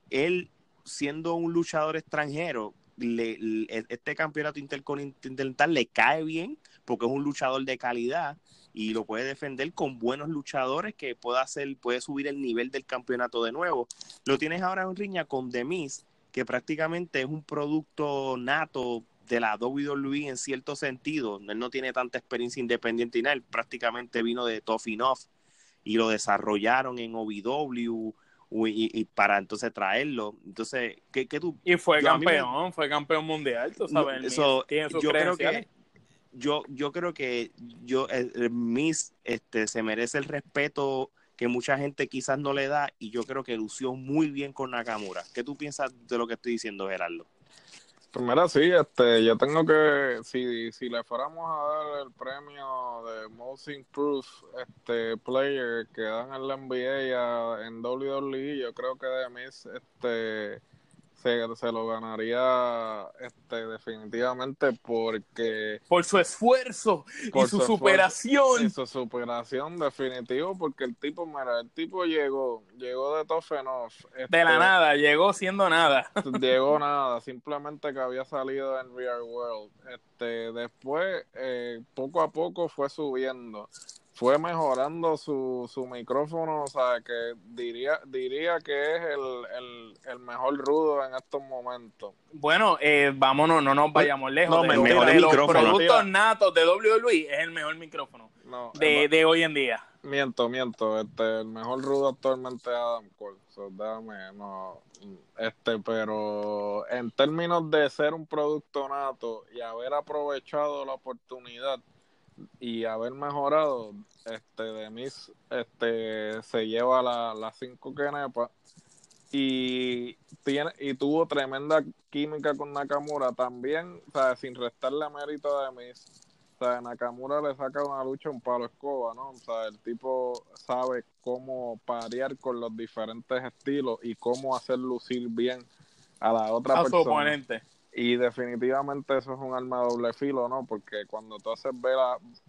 Él siendo un luchador extranjero, este campeonato intercontinental le cae bien porque es un luchador de calidad y lo puede defender con buenos luchadores que pueda hacer, puede subir el nivel del campeonato de nuevo. Lo tienes ahora en riña con Demis, que prácticamente es un producto nato de la WWE en cierto sentido. Él no tiene tanta experiencia independiente y nada, él prácticamente vino de Enough y lo desarrollaron en OVW y, para entonces traerlo. Entonces, ¿qué, qué tú? Y fue campeón, fue campeón mundial, tú sabes. eso, yo creo que yo, yo creo que yo el, Miss este se merece el respeto que mucha gente quizás no le da y yo creo que lució muy bien con Nakamura. ¿Qué tú piensas de lo que estoy diciendo, Gerardo? Pues mira, sí, este, yo tengo que, si, si le fuéramos a dar el premio de Most Improved este, Player que dan en la NBA en WWE, yo creo que de Miss, este, se, se, lo ganaría este definitivamente porque por su esfuerzo y su, superación. y su superación definitivo porque el tipo mira el tipo llegó llegó de Tofenov este, de la nada llegó siendo nada. llegó nada simplemente que había salido en Real World este después eh, poco a poco fue subiendo fue mejorando su, su micrófono, o sea, que diría diría que es el, el, mejor rudo en estos momentos. Bueno, eh, vámonos, no nos vayamos lejos. de, los productos natos de WWE es el mejor micrófono de, de, hoy en día. Miento, miento, este, el mejor rudo actualmente es Adam Cole, déjame, no, este, pero en términos de ser un producto nato y haber aprovechado la oportunidad y haber mejorado, este, de mis, este, se lleva las la cinco kenepas y tiene y tuvo tremenda química con Nakamura también, o sea, sin restarle mérito de mis, o sea, Nakamura le saca una lucha un palo escoba, ¿no? O sea, el tipo sabe cómo parear con los diferentes estilos y cómo hacer lucir bien a la otra persona. Y definitivamente eso es un arma de doble filo, ¿no? Porque cuando tú haces ver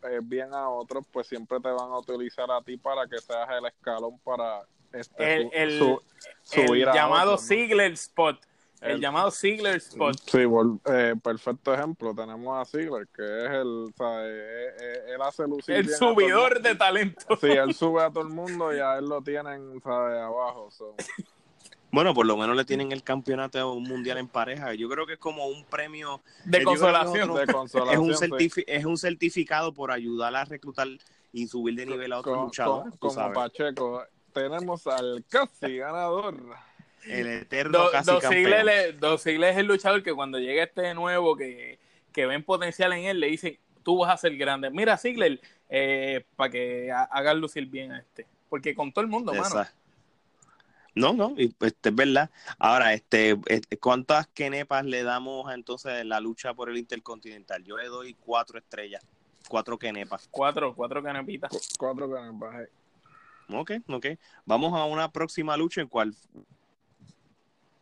eh, bien a otros, pues siempre te van a utilizar a ti para que seas el escalón para este, el, el, llamado Ziggler Spot. El, llamado Ziggler Spot. Sí, eh, perfecto ejemplo. Tenemos a Ziggler, que es el. O sea, eh, él hace lucir. El subidor de talento. Sí, él sube a todo el mundo y a él lo tienen, ¿sabes? Abajo. Bueno, por lo menos le tienen el campeonato mundial en pareja. Yo creo que es como un premio de, consolación. Es, un es un certificado por ayudar a reclutar y subir de nivel a otros luchadores. como Pacheco, tenemos al casi ganador. El eterno casi dos campeón. dos sigles es el luchador que cuando llega este nuevo que, que ven potencial en él, le dicen, tú vas a ser grande. Mira, Sigler, eh, para que hagan lucir bien a este. Porque con todo el mundo, mano. No, no, este, es verdad. Ahora, este, este, ¿cuántas kenepas le damos entonces la lucha por el Intercontinental? Yo le doy cuatro estrellas, cuatro kenepas. Cuatro, cuatro kenepitas. Cuatro kenepas, eh. Ok, ok. Vamos a una próxima lucha en cual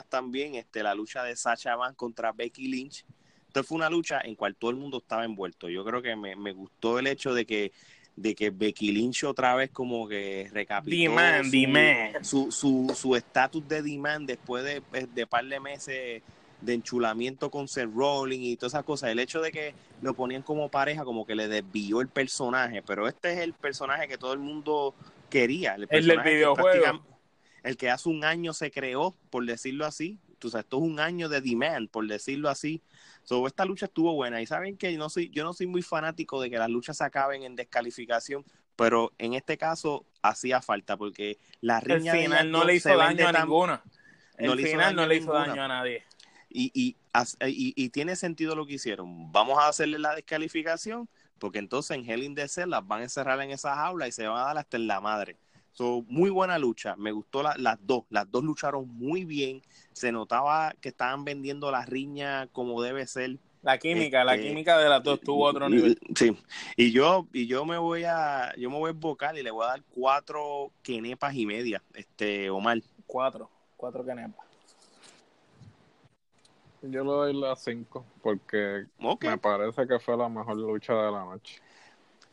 también este, la lucha de Sacha Van contra Becky Lynch. Entonces fue una lucha en cual todo el mundo estaba envuelto. Yo creo que me, me gustó el hecho de que de que Becky Lynch otra vez como que recapituló su, su, su, estatus de demand después de, de par de meses de enchulamiento con Seth Rollins y todas esas cosas. El hecho de que lo ponían como pareja como que le desvió el personaje, pero este es el personaje que todo el mundo quería. El, el videojuego. el que hace un año se creó, por decirlo así. Entonces, esto es un año de demand, por decirlo así. So, esta lucha estuvo buena y saben que yo no soy, yo no soy muy fanático de que las luchas se acaben en descalificación, pero en este caso hacía falta porque la riña el final no le hizo daño a ninguna. El final no le hizo daño a nadie. Y, y, y, tiene sentido lo que hicieron. Vamos a hacerle la descalificación porque entonces en Hell in the Cell las van a encerrar en esa jaula y se van a dar hasta en la madre. So, muy buena lucha, me gustó las dos, las dos lucharon muy bien, se notaba que estaban vendiendo la riña como debe ser, La química, la Este, química de las dos tuvo otro nivel. Sí, y yo, y yo me voy a, yo me voy a vocal y le voy a dar cuatro quenepas y media, este, Omar. Cuatro, cuatro canepas. Yo le doy las 5 porque me parece que fue la mejor lucha de la noche.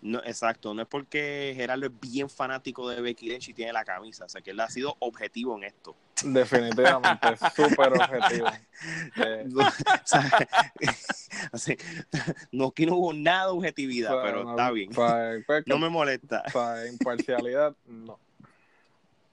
No, exacto, no es porque Gerardo es bien fanático de Becky Lynch y tiene la camisa, o sea que él ha sido objetivo en esto. Definitivamente, súper objetivo. Eh, o sea, no, aquí no hubo nada de objetividad, pero no- está bien. pues, No me molesta. sea, imparcialidad, no.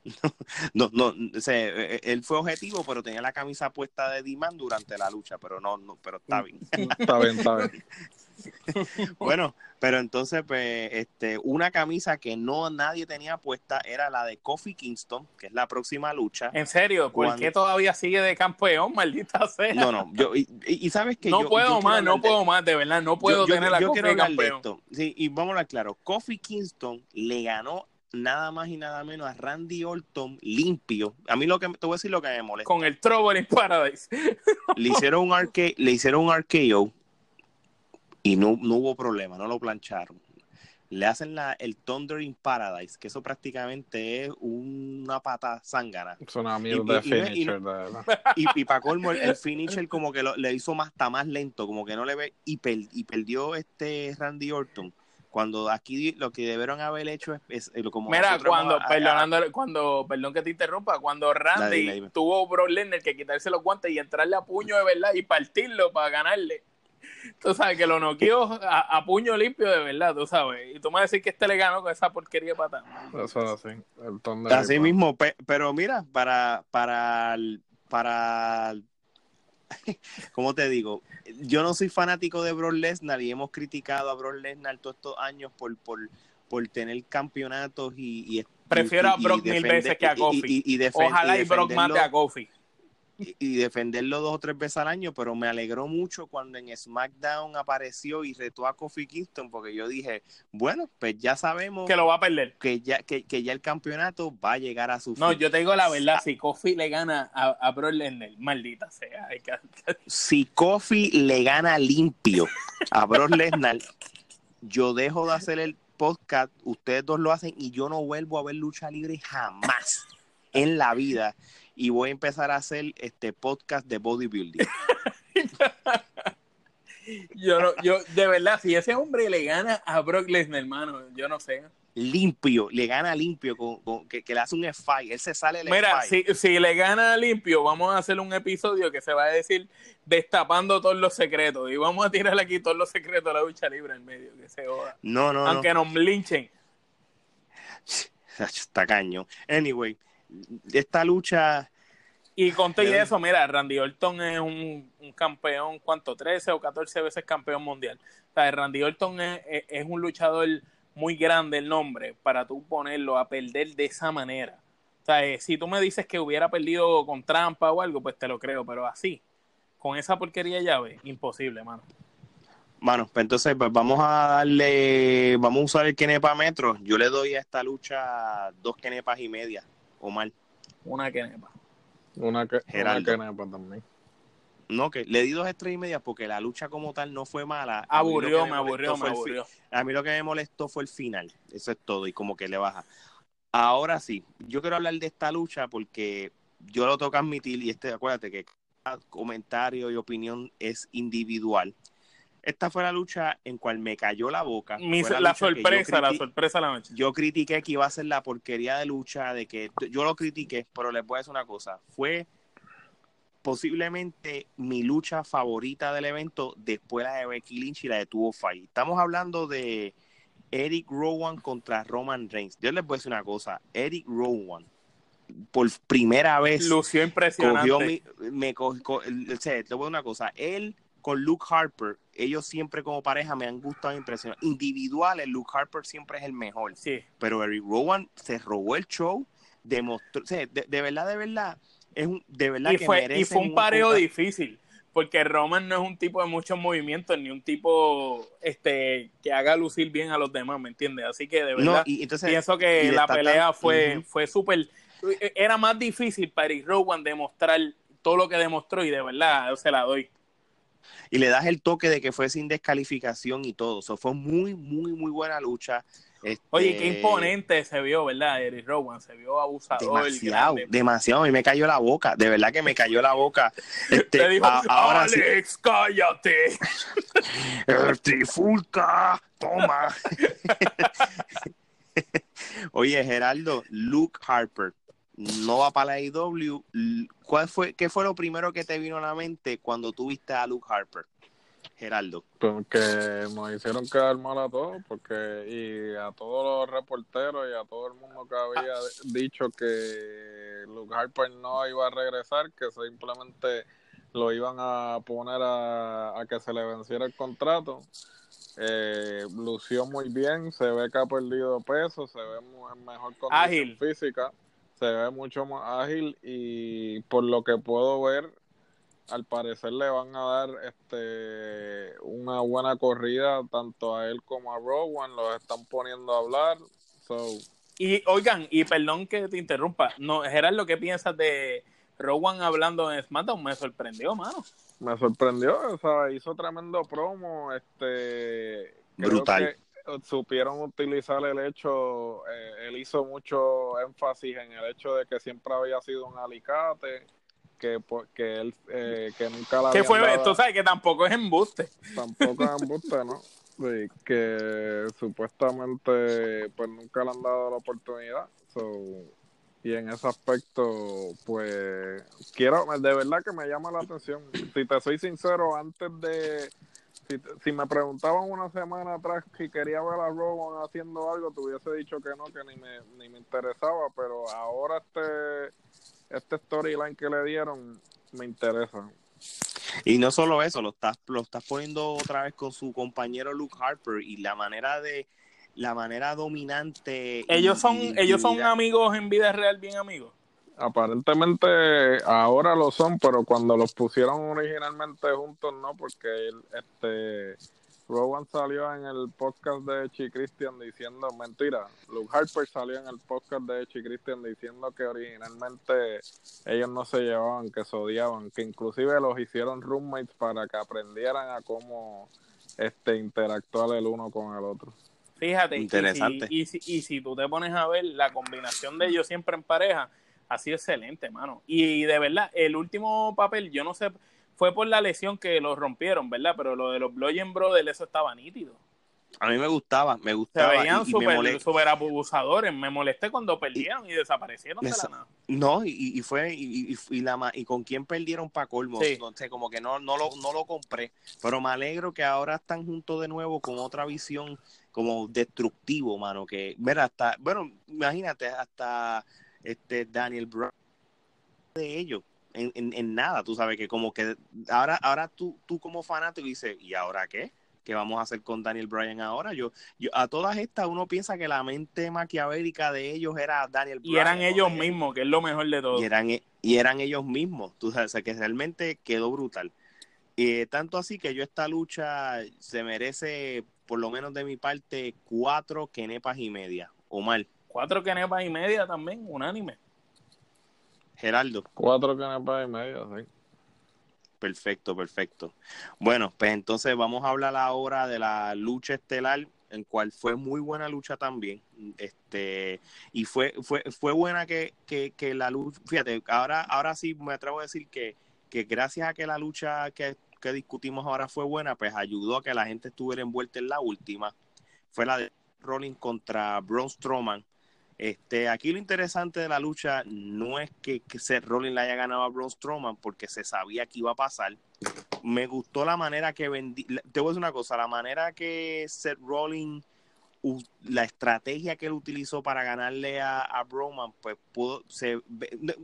No, no, o sea, eh, él fue objetivo, pero tenía la camisa puesta de Diman durante la lucha, pero no, no, pero está bien. Está bien, está bien. Bueno, pero entonces, pues, este, una camisa que no nadie tenía puesta era la de Kofi Kingston, que es la próxima lucha. En serio, ¿por Cuando- qué todavía sigue de campeón, maldita sea? No, no, yo, y, y- y sabes que no yo, puedo yo más, no de- puedo más, de verdad, no puedo yo, yo- tener la yo Kofi quiero de campeón. esto. Sí, y vamos a hablar claro. Kofi Kingston le ganó nada más y nada menos a Randy Orton limpio. A mí lo que te voy a decir lo que me molesta. Con el Trouble in Paradise. Le hicieron un RK, le hicieron un RKO y no, no hubo problema, no lo plancharon. Le hacen la, el Thunder in Paradise, que eso prácticamente es una pata zángana. Es una mierda de Y- y- y- y- finisher. Y, y para colmo, el, el finisher como que lo- le hizo más, está más lento, como que no le ve, y, per- y perdió este Randy Orton. Cuando aquí lo que debieron haber hecho es, es- eh, como Mira, cuando, hemos- a- perdonando, cuando, perdón que te interrumpa, cuando Randy tuvo Brock Lesnar que quitarse los guantes y entrarle a puño de verdad y partirlo para ganarle. Tú sabes que lo noqueó a, a puño limpio de verdad, tú sabes. Y tú me vas a decir que este le ganó con esa porquería de pata. Eso es así. El Así mismo, pe- pero mira, para, para, el- para, el- ¿cómo te digo? Yo no soy fanático de Brock Lesnar y hemos criticado a Brock Lesnar todos estos años por, por, por tener campeonatos y, y Prefiero a y- Brock mil veces que a y- Kofi. y- y defen- Ojalá y Brock mate a Kofi. Y, y defenderlo dos o tres veces al año, pero me alegró mucho cuando en SmackDown apareció y retó a Kofi Kingston, porque yo dije, bueno, pues ya sabemos Que lo va a perder. que ya, que, que ya el campeonato va a llegar a su No, fin. yo te digo la verdad, si Kofi le gana a, a Brock Lesnar, maldita sea. que- Si Kofi le gana limpio a Brock Lesnar, yo dejo de hacer el podcast, ustedes dos lo hacen y yo no vuelvo a ver lucha libre jamás en la vida y voy a empezar a hacer este podcast de bodybuilding. Yo, no, yo, de verdad, si ese hombre le gana a Brock Lesnar, hermano, yo no sé. limpio, le gana limpio, con, con- que, que le hace un F5, él se sale Mira, F5. si, si le gana limpio, vamos a hacer un episodio que se va a decir destapando todos los secretos. Y vamos a tirarle aquí todos los secretos de la lucha libre en medio, que se joda. No, no, Aunque nos linchen. no. Está caño. Anyway, esta lucha, Y con todo y eso, mira, Randy Orton es un, un campeón, ¿cuánto? 13 o 14 veces campeón mundial. O sea, Randy Orton es, es- es un luchador muy grande el nombre para tú ponerlo a perder de esa manera. O sea, eh, si tú me dices que hubiera perdido con trampa o algo, pues te lo creo, pero así, con esa porquería de llave, imposible, mano. Mano, pues entonces pues vamos a darle, vamos a usar el Kenepa Metro. Yo le doy a esta lucha dos Kenepas y media, o mal. Una que nepa. Una que, una que nepa también. No, que le di dos estrellas y media porque la lucha como tal no fue mala. Aburrió, que me aburrió, me aburrió. A mí lo que me molestó fue el final. Eso es todo, y como que le baja. Ahora sí, yo quiero hablar de esta lucha porque yo lo tengo que admitir, y este, acuérdate que cada comentario y opinión es individual. Esta fue la lucha en cual me cayó la boca. Mi- la, sorpresa, la sorpresa de la noche. yo critiqué que iba a ser la porquería de lucha, de que yo lo critiqué, pero les voy a decir una cosa, fue posiblemente mi lucha favorita del evento después la de Becky Lynch y la de Tuvo Fight. Estamos hablando de Eric Rowan contra Roman Reigns. Yo les voy a decir una cosa, Eric Rowan por primera vez Lució impresionante. cogió mi, me co- co- el- o sea, te voy a decir una cosa, él con Luke Harper, ellos siempre como pareja me han gustado impresionar. Individuales, Luke Harper siempre es el mejor Sí. pero Eric Rowan se robó el show, demostró, o sea, de, de verdad, de verdad, es un, de verdad y que fue, y fue un pareo difícil porque Roman no es un tipo de muchos movimientos ni un tipo este que haga lucir bien a los demás ¿me entiendes? así que de verdad No, y entonces, pienso que la pelea fue Ujú. fue súper era más difícil para Eric Rowan demostrar todo lo que demostró y de verdad yo se la doy Y le das el toque de que fue sin descalificación y todo. Eso fue muy, muy, muy buena lucha. Este, Oye, qué imponente se vio, ¿verdad? Eric Rowan se vio abusador. Demasiado, demasiado. A mí me cayó la boca. De verdad que me cayó la boca. Este, Te dijo, a- ahora sí. Alex, cállate. El trifulca, toma. Oye, Geraldo, Luke Harper no va para la AEW. ¿Cuál fue, ¿Qué fue lo primero que te vino a la mente cuando tú viste a Luke Harper? Geraldo. Porque nos hicieron quedar mal a todos, porque y a todos los reporteros y a todo el mundo que había dicho que Luke Harper no iba a regresar, que simplemente lo iban a poner a, a que se le venciera el contrato. Eh, lució muy bien, se ve que ha perdido peso, se ve en mejor condición Ágil. física, se ve mucho más ágil y por lo que puedo ver, al parecer le van a dar este una buena corrida tanto a él como a Rowan, los están poniendo a hablar. So, Y oigan, y perdón que te interrumpa, no, Gerardo, ¿qué piensas de Rowan hablando en SmackDown? Me sorprendió, mano. me sorprendió, o sea, hizo tremendo promo, este creo Brutal. Que supieron utilizar el hecho, eh, él hizo mucho énfasis en el hecho de que siempre había sido un alicate, que, po- que él eh, que nunca la ¿Qué habían fue dado- esto? ¿Sabes? Que tampoco es embuste. tampoco es embuste, ¿no? Sí, que supuestamente pues nunca le han dado la oportunidad. So, y en ese aspecto, pues quiero, de verdad que me llama la atención. Si te soy sincero, antes de, si, me preguntaban una semana atrás si quería ver a Rowan haciendo algo, te hubiese dicho que no, que ni me, ni me interesaba, pero ahora este, este storyline que le dieron me interesa. Y no solo eso, lo estás, lo estás poniendo otra vez con su compañero Luke Harper y la manera de la manera dominante. y- Ellos son, y- ellos son amigos en vida real, bien amigos. Aparentemente ahora lo son, pero cuando los pusieron originalmente juntos no, porque el- este Rowan salió en el podcast de Chi Christian diciendo mentira. Luke Harper salió en el podcast de Chi Christian diciendo que originalmente ellos no se llevaban, que se odiaban, que inclusive los hicieron roommates para que aprendieran a cómo este interactuar el uno con el otro. Fíjate, y Interesante. si- Y si, y, si, tú te pones a ver la combinación de ellos siempre en pareja, ha sido excelente, mano. Y, de verdad, el último papel, yo no sé, fue por la lesión que lo rompieron, ¿verdad? Pero lo de los Bloyen Brothers, eso estaba nítido. A mí me gustaba, me Se gustaba. veían y me súper abusadores. Me molesté cuando perdieron y desaparecieron de la nada. No, y, y fue, y, y- y la, y con quién perdieron para colmo, Sí. sé, como que no, no, lo, no lo compré, pero me alegro que ahora están juntos de nuevo con otra visión como destructivo, mano, que, mira, hasta, bueno, imagínate, hasta este Daniel Brown de ellos, en, en, en nada, tú sabes que como que ahora, ahora tú, tú como fanático dices, ¿y ahora qué? ¿Qué vamos a hacer con Daniel Bryan ahora? Yo, yo a todas estas uno piensa que la mente maquiavélica de ellos era Daniel Bryan. Y eran ellos mismos, que es lo mejor de todo. y eran, y eran ellos mismos, tú sabes, o sea, que realmente quedó brutal. Y tanto así que yo esta lucha se merece, por lo menos de mi parte, cuatro quenepas y media, o mal. Cuatro quenepas y media también, unánime. Geraldo, Cuatro canepas y media, sí. perfecto, perfecto. Bueno, pues entonces vamos a hablar ahora de la lucha estelar, en cual fue muy buena lucha también. Este, y fue, fue, fue buena que, que, que la lucha, fíjate, ahora, ahora sí me atrevo a decir que, que gracias a que la lucha que, que discutimos ahora fue buena, pues ayudó a que la gente estuviera envuelta en la última. Fue la de Rollins contra Braun Strowman. Este, aquí lo interesante de la lucha no es que, Seth Rollins le haya ganado a Braun Strowman porque se sabía que iba a pasar. Me gustó la manera que vendí. Te voy a decir una cosa: la manera que Seth Rollins, la estrategia que él utilizó para ganarle a, a Roman, pues pudo. Se,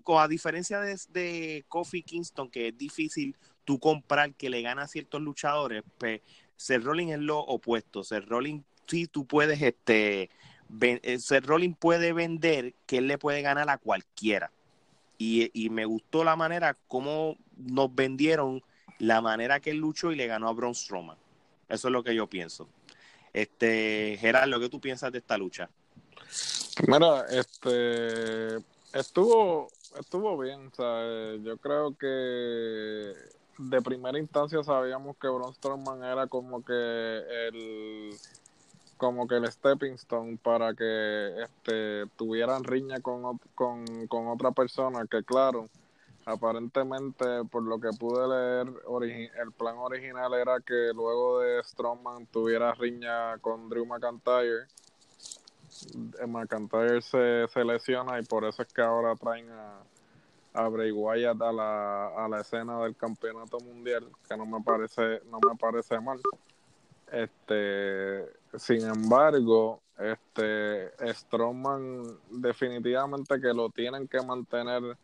a diferencia de, de Kofi Kingston, que es difícil tú comprar que le gana a ciertos luchadores, pues Seth Rollins es lo opuesto. Seth Rollins, sí, tú puedes este eh, Seth Rollins puede vender que él le puede ganar a cualquiera. Y, me gustó la manera como nos vendieron la manera que él luchó y le ganó a Braun Strowman. Eso es lo que yo pienso. Este, Gerardo, ¿qué tú piensas de esta lucha? Mira, este estuvo estuvo bien, sea, yo creo que de primera instancia sabíamos que Braun Strowman era como que el como que el stepping stone para que este tuvieran riña con, con, con otra persona que claro aparentemente por lo que pude leer el plan original era que luego de Strowman tuviera riña con Drew McIntyre McIntyre se, se lesiona y por eso es que ahora traen a, a Bray Wyatt a la, a la escena del campeonato mundial, que no me parece, no me parece mal. Este, sin embargo, este Strowman definitivamente que lo tienen que mantener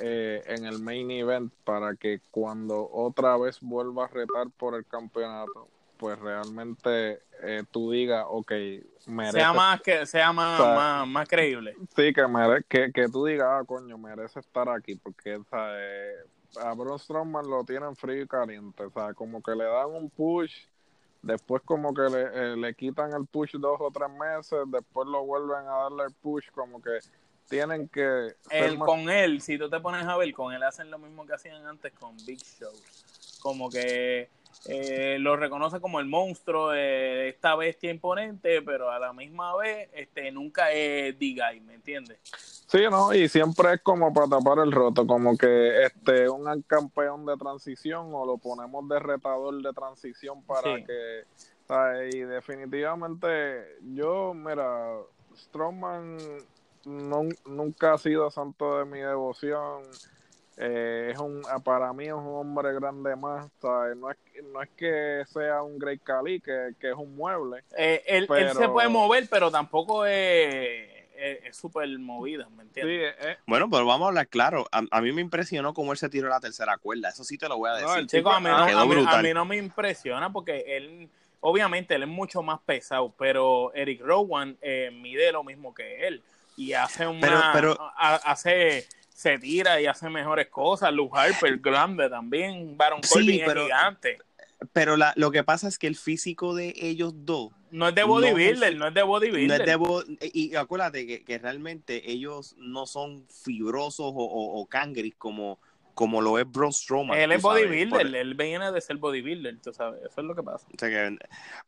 eh, en el main event para que cuando otra vez vuelva a retar por el campeonato, pues realmente eh, tú digas, ok, merece. Sea más, que, sea más, más, creíble. Sí, que, mere, que, que tú digas, ah, coño, merece estar aquí, porque a Braun Strowman lo tienen frío y caliente, o sea, como que le dan un push, después como que le, eh, le quitan el push dos o tres meses, después lo vuelven a darle el push, como que tienen que... El, Con él, si tú te pones a ver, con él hacen lo mismo que hacían antes con Big Show. Como que eh, lo reconoce como el monstruo de esta bestia imponente, pero a la misma vez este nunca es diga ¿me entiendes? Sí, no, y siempre es como para tapar el roto, como que este un campeón de transición o lo ponemos de retador de transición para que y definitivamente yo, mira, Strowman nunca ha sido santo de mi devoción eh, es un para mí es un hombre grande más no es no es que sea un Great Cali que, es un mueble eh, él, se puede mover pero tampoco es es súper movida, ¿me entiendes? Eh, bueno, pero vamos a hablar claro. A, mí me impresionó cómo él se tiró la tercera cuerda. Eso sí te lo voy a decir. chico, a, mí no, a, mí, no me impresiona porque él, obviamente, él es mucho más pesado, pero Eric Rowan mide lo mismo que él y hace una. Pero, hace se tira y hace mejores cosas. Luke Harper, grande también. Baron Corbin es gigante. Pero la, lo que pasa es que el físico de ellos dos. No es de bodybuilder, no, es de bodybuilder. y acuérdate que, que, realmente ellos no son fibrosos o, o, o cangris como, como lo es Braun Strowman. Él es bodybuilder, él viene de ser bodybuilder, tú sabes, eso es lo que pasa.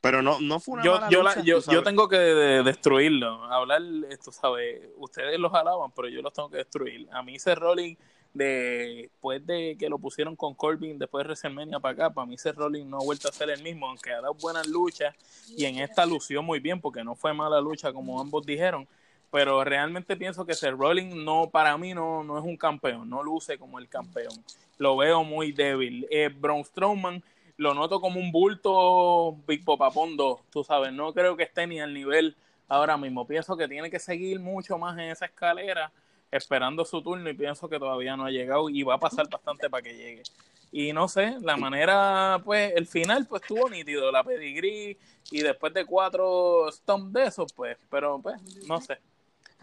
pero no, no fue una yo, yo, yo, tengo que destruirlo, hablar, tú sabes, ustedes los alaban, pero yo los tengo que destruir. A mí ese rolling después de que lo pusieron con Corbin después de WrestleMania para acá, para mí ese rolling no ha vuelto a ser el mismo, aunque ha dado buenas luchas y en esta lució muy bien porque no fue mala lucha como ambos dijeron, pero realmente pienso que Seth Rollins no, para mí no, no es un campeón, no luce como el campeón. Lo veo muy débil. Eh, Braun Strowman lo noto como un bulto Big Popapón 2, tú sabes, no creo que esté ni al nivel ahora mismo. Pienso que tiene que seguir mucho más en esa escalera esperando su turno y pienso que todavía no ha llegado y va a pasar bastante para que llegue. Y no sé, la manera, pues, el final, pues, estuvo nítido, la pedigrí y después de cuatro stomps de esos, pues, pero, pues, no sé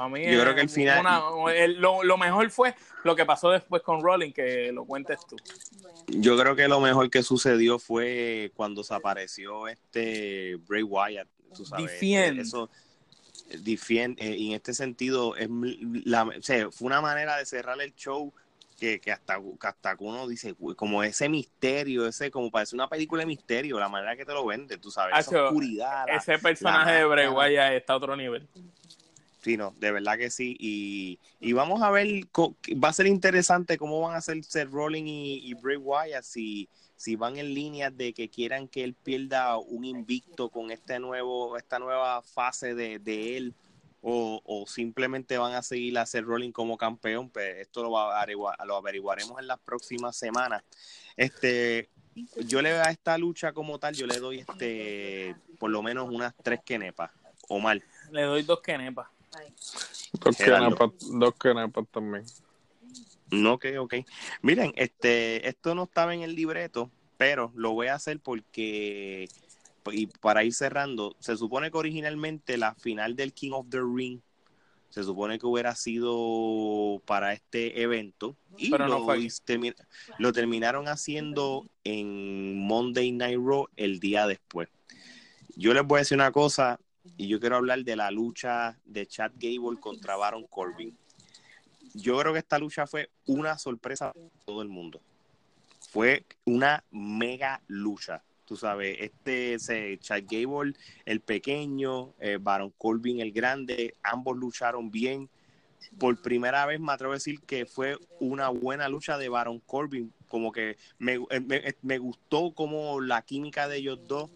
mí yo creo que el final. lo, mejor fue lo que pasó después con Rolling, que lo cuentes tú. Yo creo que lo mejor que sucedió fue cuando se apareció este Bray Wyatt. Tú sabes, Eso, defiende, eh, y en este sentido, es la, fue una manera de cerrar el show que, que hasta, que hasta uno dice, como ese misterio, ese como parece una película de misterio, la manera que te lo vende, tú sabes, esa oscuridad. Ese personaje de Bray Wyatt está a otro nivel. Sí, no, de verdad que sí. Y, y vamos a ver, va a ser interesante cómo van a hacer Seth Rollins y, Bray Wyatt si, si van en línea de que quieran que él pierda un invicto con este nuevo, esta nueva fase de, él o, o, simplemente van a seguir a Seth Rollins como campeón. Pues esto lo, va a lo averiguaremos en las próximas semanas. Este, yo le a esta lucha como tal, yo le doy este por lo menos unas tres quenepas o mal. Le doy dos quenepas. Dos kenepas también. No, ok, ok. Miren, este, esto no estaba en el libreto, pero lo voy a hacer porque, y para ir cerrando, se supone que originalmente la final del King of the Ring se supone que hubiera sido para este evento y lo, lo terminaron haciendo en Monday Night Raw el día después. Yo les voy a decir una cosa, y yo quiero hablar de la lucha de Chad Gable contra Baron Corbin. Yo creo que esta lucha fue una sorpresa para todo el mundo. fue una mega lucha. Tú sabes, este Chad Gable, el pequeño, eh, Baron Corbin, el grande, ambos lucharon bien. Por primera vez me atrevo a decir que fue una buena lucha de Baron Corbin. Como que me, eh, me, eh, me gustó como la química de ellos dos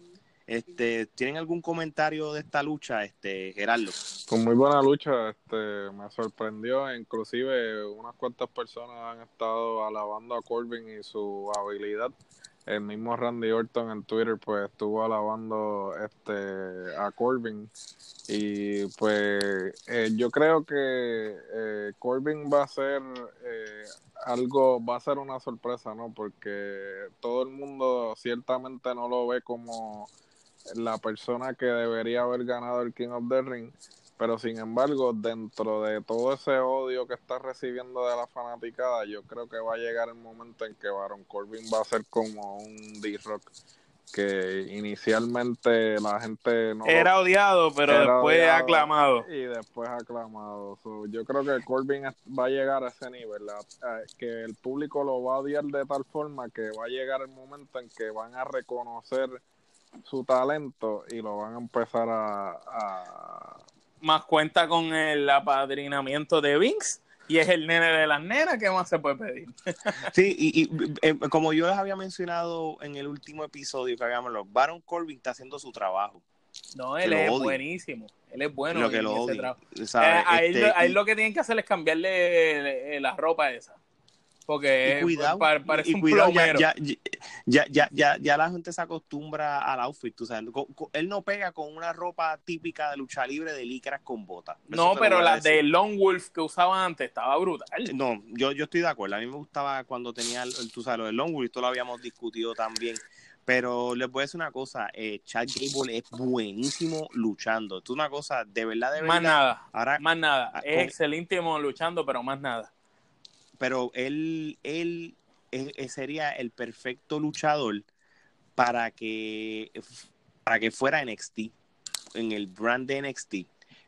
este, ¿Tienen algún comentario de esta lucha, este, Gerardo? Con muy buena lucha, este, me sorprendió, inclusive unas cuantas personas han estado alabando a Corbin y su habilidad. El mismo Randy Orton en Twitter pues estuvo alabando este a Corbin y pues eh, yo creo que eh, Corbin va a ser eh, algo, va a ser una sorpresa, ¿no? Porque todo el mundo ciertamente no lo ve como la persona que debería haber ganado el King of the Ring, pero sin embargo, dentro de todo ese odio que está recibiendo de la fanaticada, yo creo que va a llegar el momento en que Baron Corbin va a ser como un D-Rock que inicialmente la gente no era odiado, pero después aclamado. Y después aclamado. yo creo que Corbin va a llegar a ese nivel, que el público lo va a odiar de tal forma que va a llegar el momento en que van a reconocer su talento y lo van a empezar a, más cuenta con el apadrinamiento de Vince y es el nene de las nenas, ¿qué más se puede pedir? sí, y, eh, como yo les había mencionado en el último episodio que habíamos los Baron Corbin está haciendo su trabajo. No, él es buenísimo. Él es bueno. Lo que lo odia. Eh, a, él, este, lo que tienen que hacer es cambiarle la ropa esa. Porque cuidado, parece un ya, ya, ya, ya, ya, la gente se acostumbra al outfit, tú sabes. Él no pega con una ropa típica de lucha libre de licras con botas. No, pero la de Long Wolf que usaba antes estaba brutal. No, yo, yo estoy de acuerdo. A mí me gustaba cuando tenía, tú sabes, lo de Long Wolf, esto lo habíamos discutido también. Pero les voy a decir una cosa, eh, Chad Gable es buenísimo luchando. Esto es una cosa, de verdad, de verdad. Más nada, Ahora, más nada. Ah, es excelente luchando, pero más nada pero él, él, sería el perfecto luchador para que, para que fuera NXT, en el brand de NXT.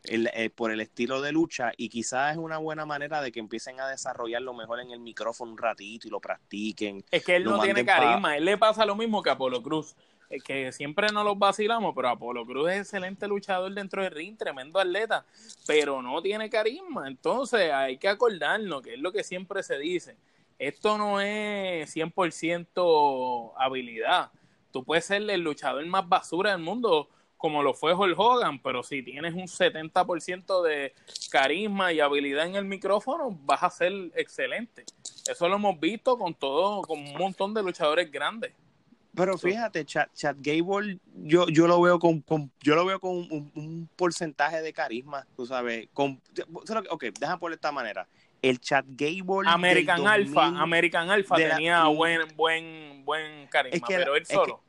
Eh, por el estilo de lucha y quizás es una buena manera de que empiecen a desarrollarlo mejor en el micrófono un ratito y lo practiquen. Es que él no tiene carisma, él le pasa lo mismo que a Apolo Cruz, eh, que siempre nos los vacilamos, pero Apolo Cruz es excelente luchador dentro del ring, tremendo atleta, pero no tiene carisma. Entonces hay que acordarnos que es lo que siempre se dice. Esto no es 100% habilidad. Tú puedes ser el luchador más basura del mundo, como lo fue Hulk Hogan, pero si tienes un 70% de carisma y habilidad en el micrófono, vas a ser excelente. Eso lo hemos visto con todo, con un montón de luchadores grandes. Pero fíjate, Chad, Gable, yo, yo lo veo con, yo lo veo con un, porcentaje de carisma, tú sabes. Con, ok, déjame por esta manera. El Chad Gable. American Alpha, American Alpha tenía buen, buen, buen carisma, pero él solo.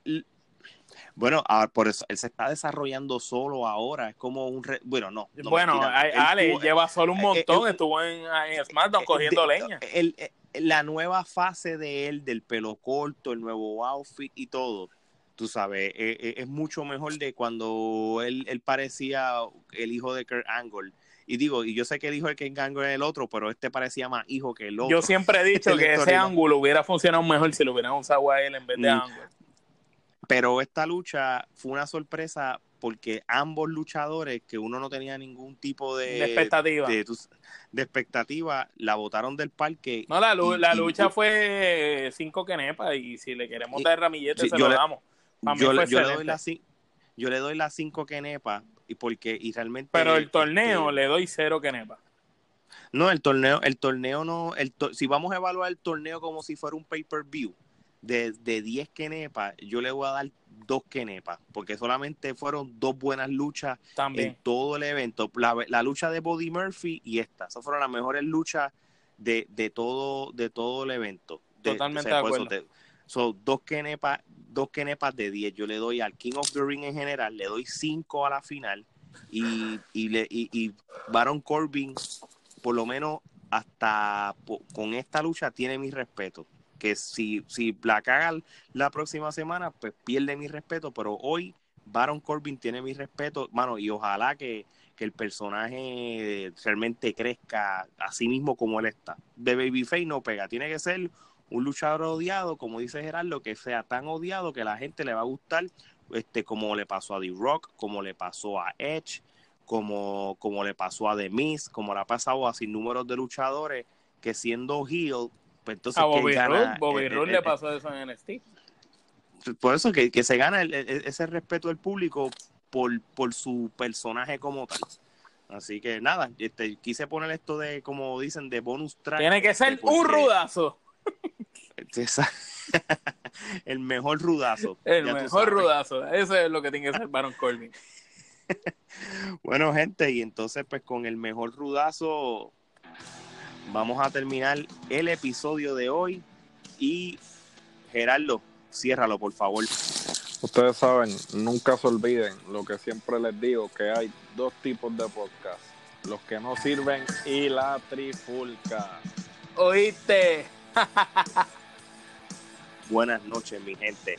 Bueno, por eso él se está desarrollando solo ahora. Es como un. bueno, no. bueno, Ale lleva solo un eh, eh, montón. estuvo en, en SmackDown eh, cogiendo leña. El, la nueva fase de él, del pelo corto, el nuevo outfit y todo, tú sabes, es mucho mejor de cuando él, él, parecía el hijo de Kurt Angle. Y digo, y yo sé que el hijo de Kurt Angle es el otro, pero este parecía más hijo que el otro. Yo siempre he dicho que ese ángulo hubiera funcionado mejor si lo hubieran usado a él en vez de mm. Angle. Pero esta lucha fue una sorpresa porque ambos luchadores que uno no tenía ningún tipo de, expectativa. de, expectativa la botaron del parque no la, la lucha fue cinco quenepas y si le queremos dar ramillete se lo damos. Yo, le doy la yo le doy las cinco quenepas y porque y realmente pero el torneo este le doy cero quenepas. No el torneo el torneo no el si vamos a evaluar el torneo como si fuera un pay per view de, de 10 quenepas, yo le voy a dar dos quenepas, porque solamente fueron dos buenas luchas en todo el evento. La, lucha de Body Murphy y esta, esas fueron las mejores luchas de, de todo, de todo el evento. Totalmente de acuerdo. Son dos quenepas, dos quenepas de 10. Yo le doy al King of the Ring en general, le doy cinco a la final. Y, y, le, y, y Baron Corbin, por lo menos hasta con esta lucha, tiene mi respeto que si, si la caga la próxima semana, pues pierde mi respeto, pero hoy Baron Corbin tiene mi respeto, mano, y ojalá que, el personaje realmente crezca así mismo como él está. De Babyface no pega, tiene que ser un luchador odiado, como dice Gerardo, que sea tan odiado que la gente le va a gustar, este, como le pasó a The Rock, como le pasó a Edge, como, como le pasó a The Miz, como le ha pasado a sin números de luchadores que siendo heel, pues entonces a Bobby Bobby eh, Roode eh, le eh, pasó eso en NXT. por eso que, que se gana el- el- ese respeto del público por, por su personaje como tal. Así que nada, este, quise poner esto de, como dicen, de bonus track. Tiene que ser un rudazo. El mejor rudazo. El mejor rudazo. Eso es lo que tiene que ser Baron Corbin. Bueno, gente, y entonces pues con el mejor rudazo vamos a terminar el episodio de hoy. Y Gerardo, ciérralo, por favor. Ustedes saben, nunca se olviden lo que siempre les digo, que hay dos tipos de podcast. Los que no sirven y la trifulca. ¿Oíste? Buenas noches, mi gente.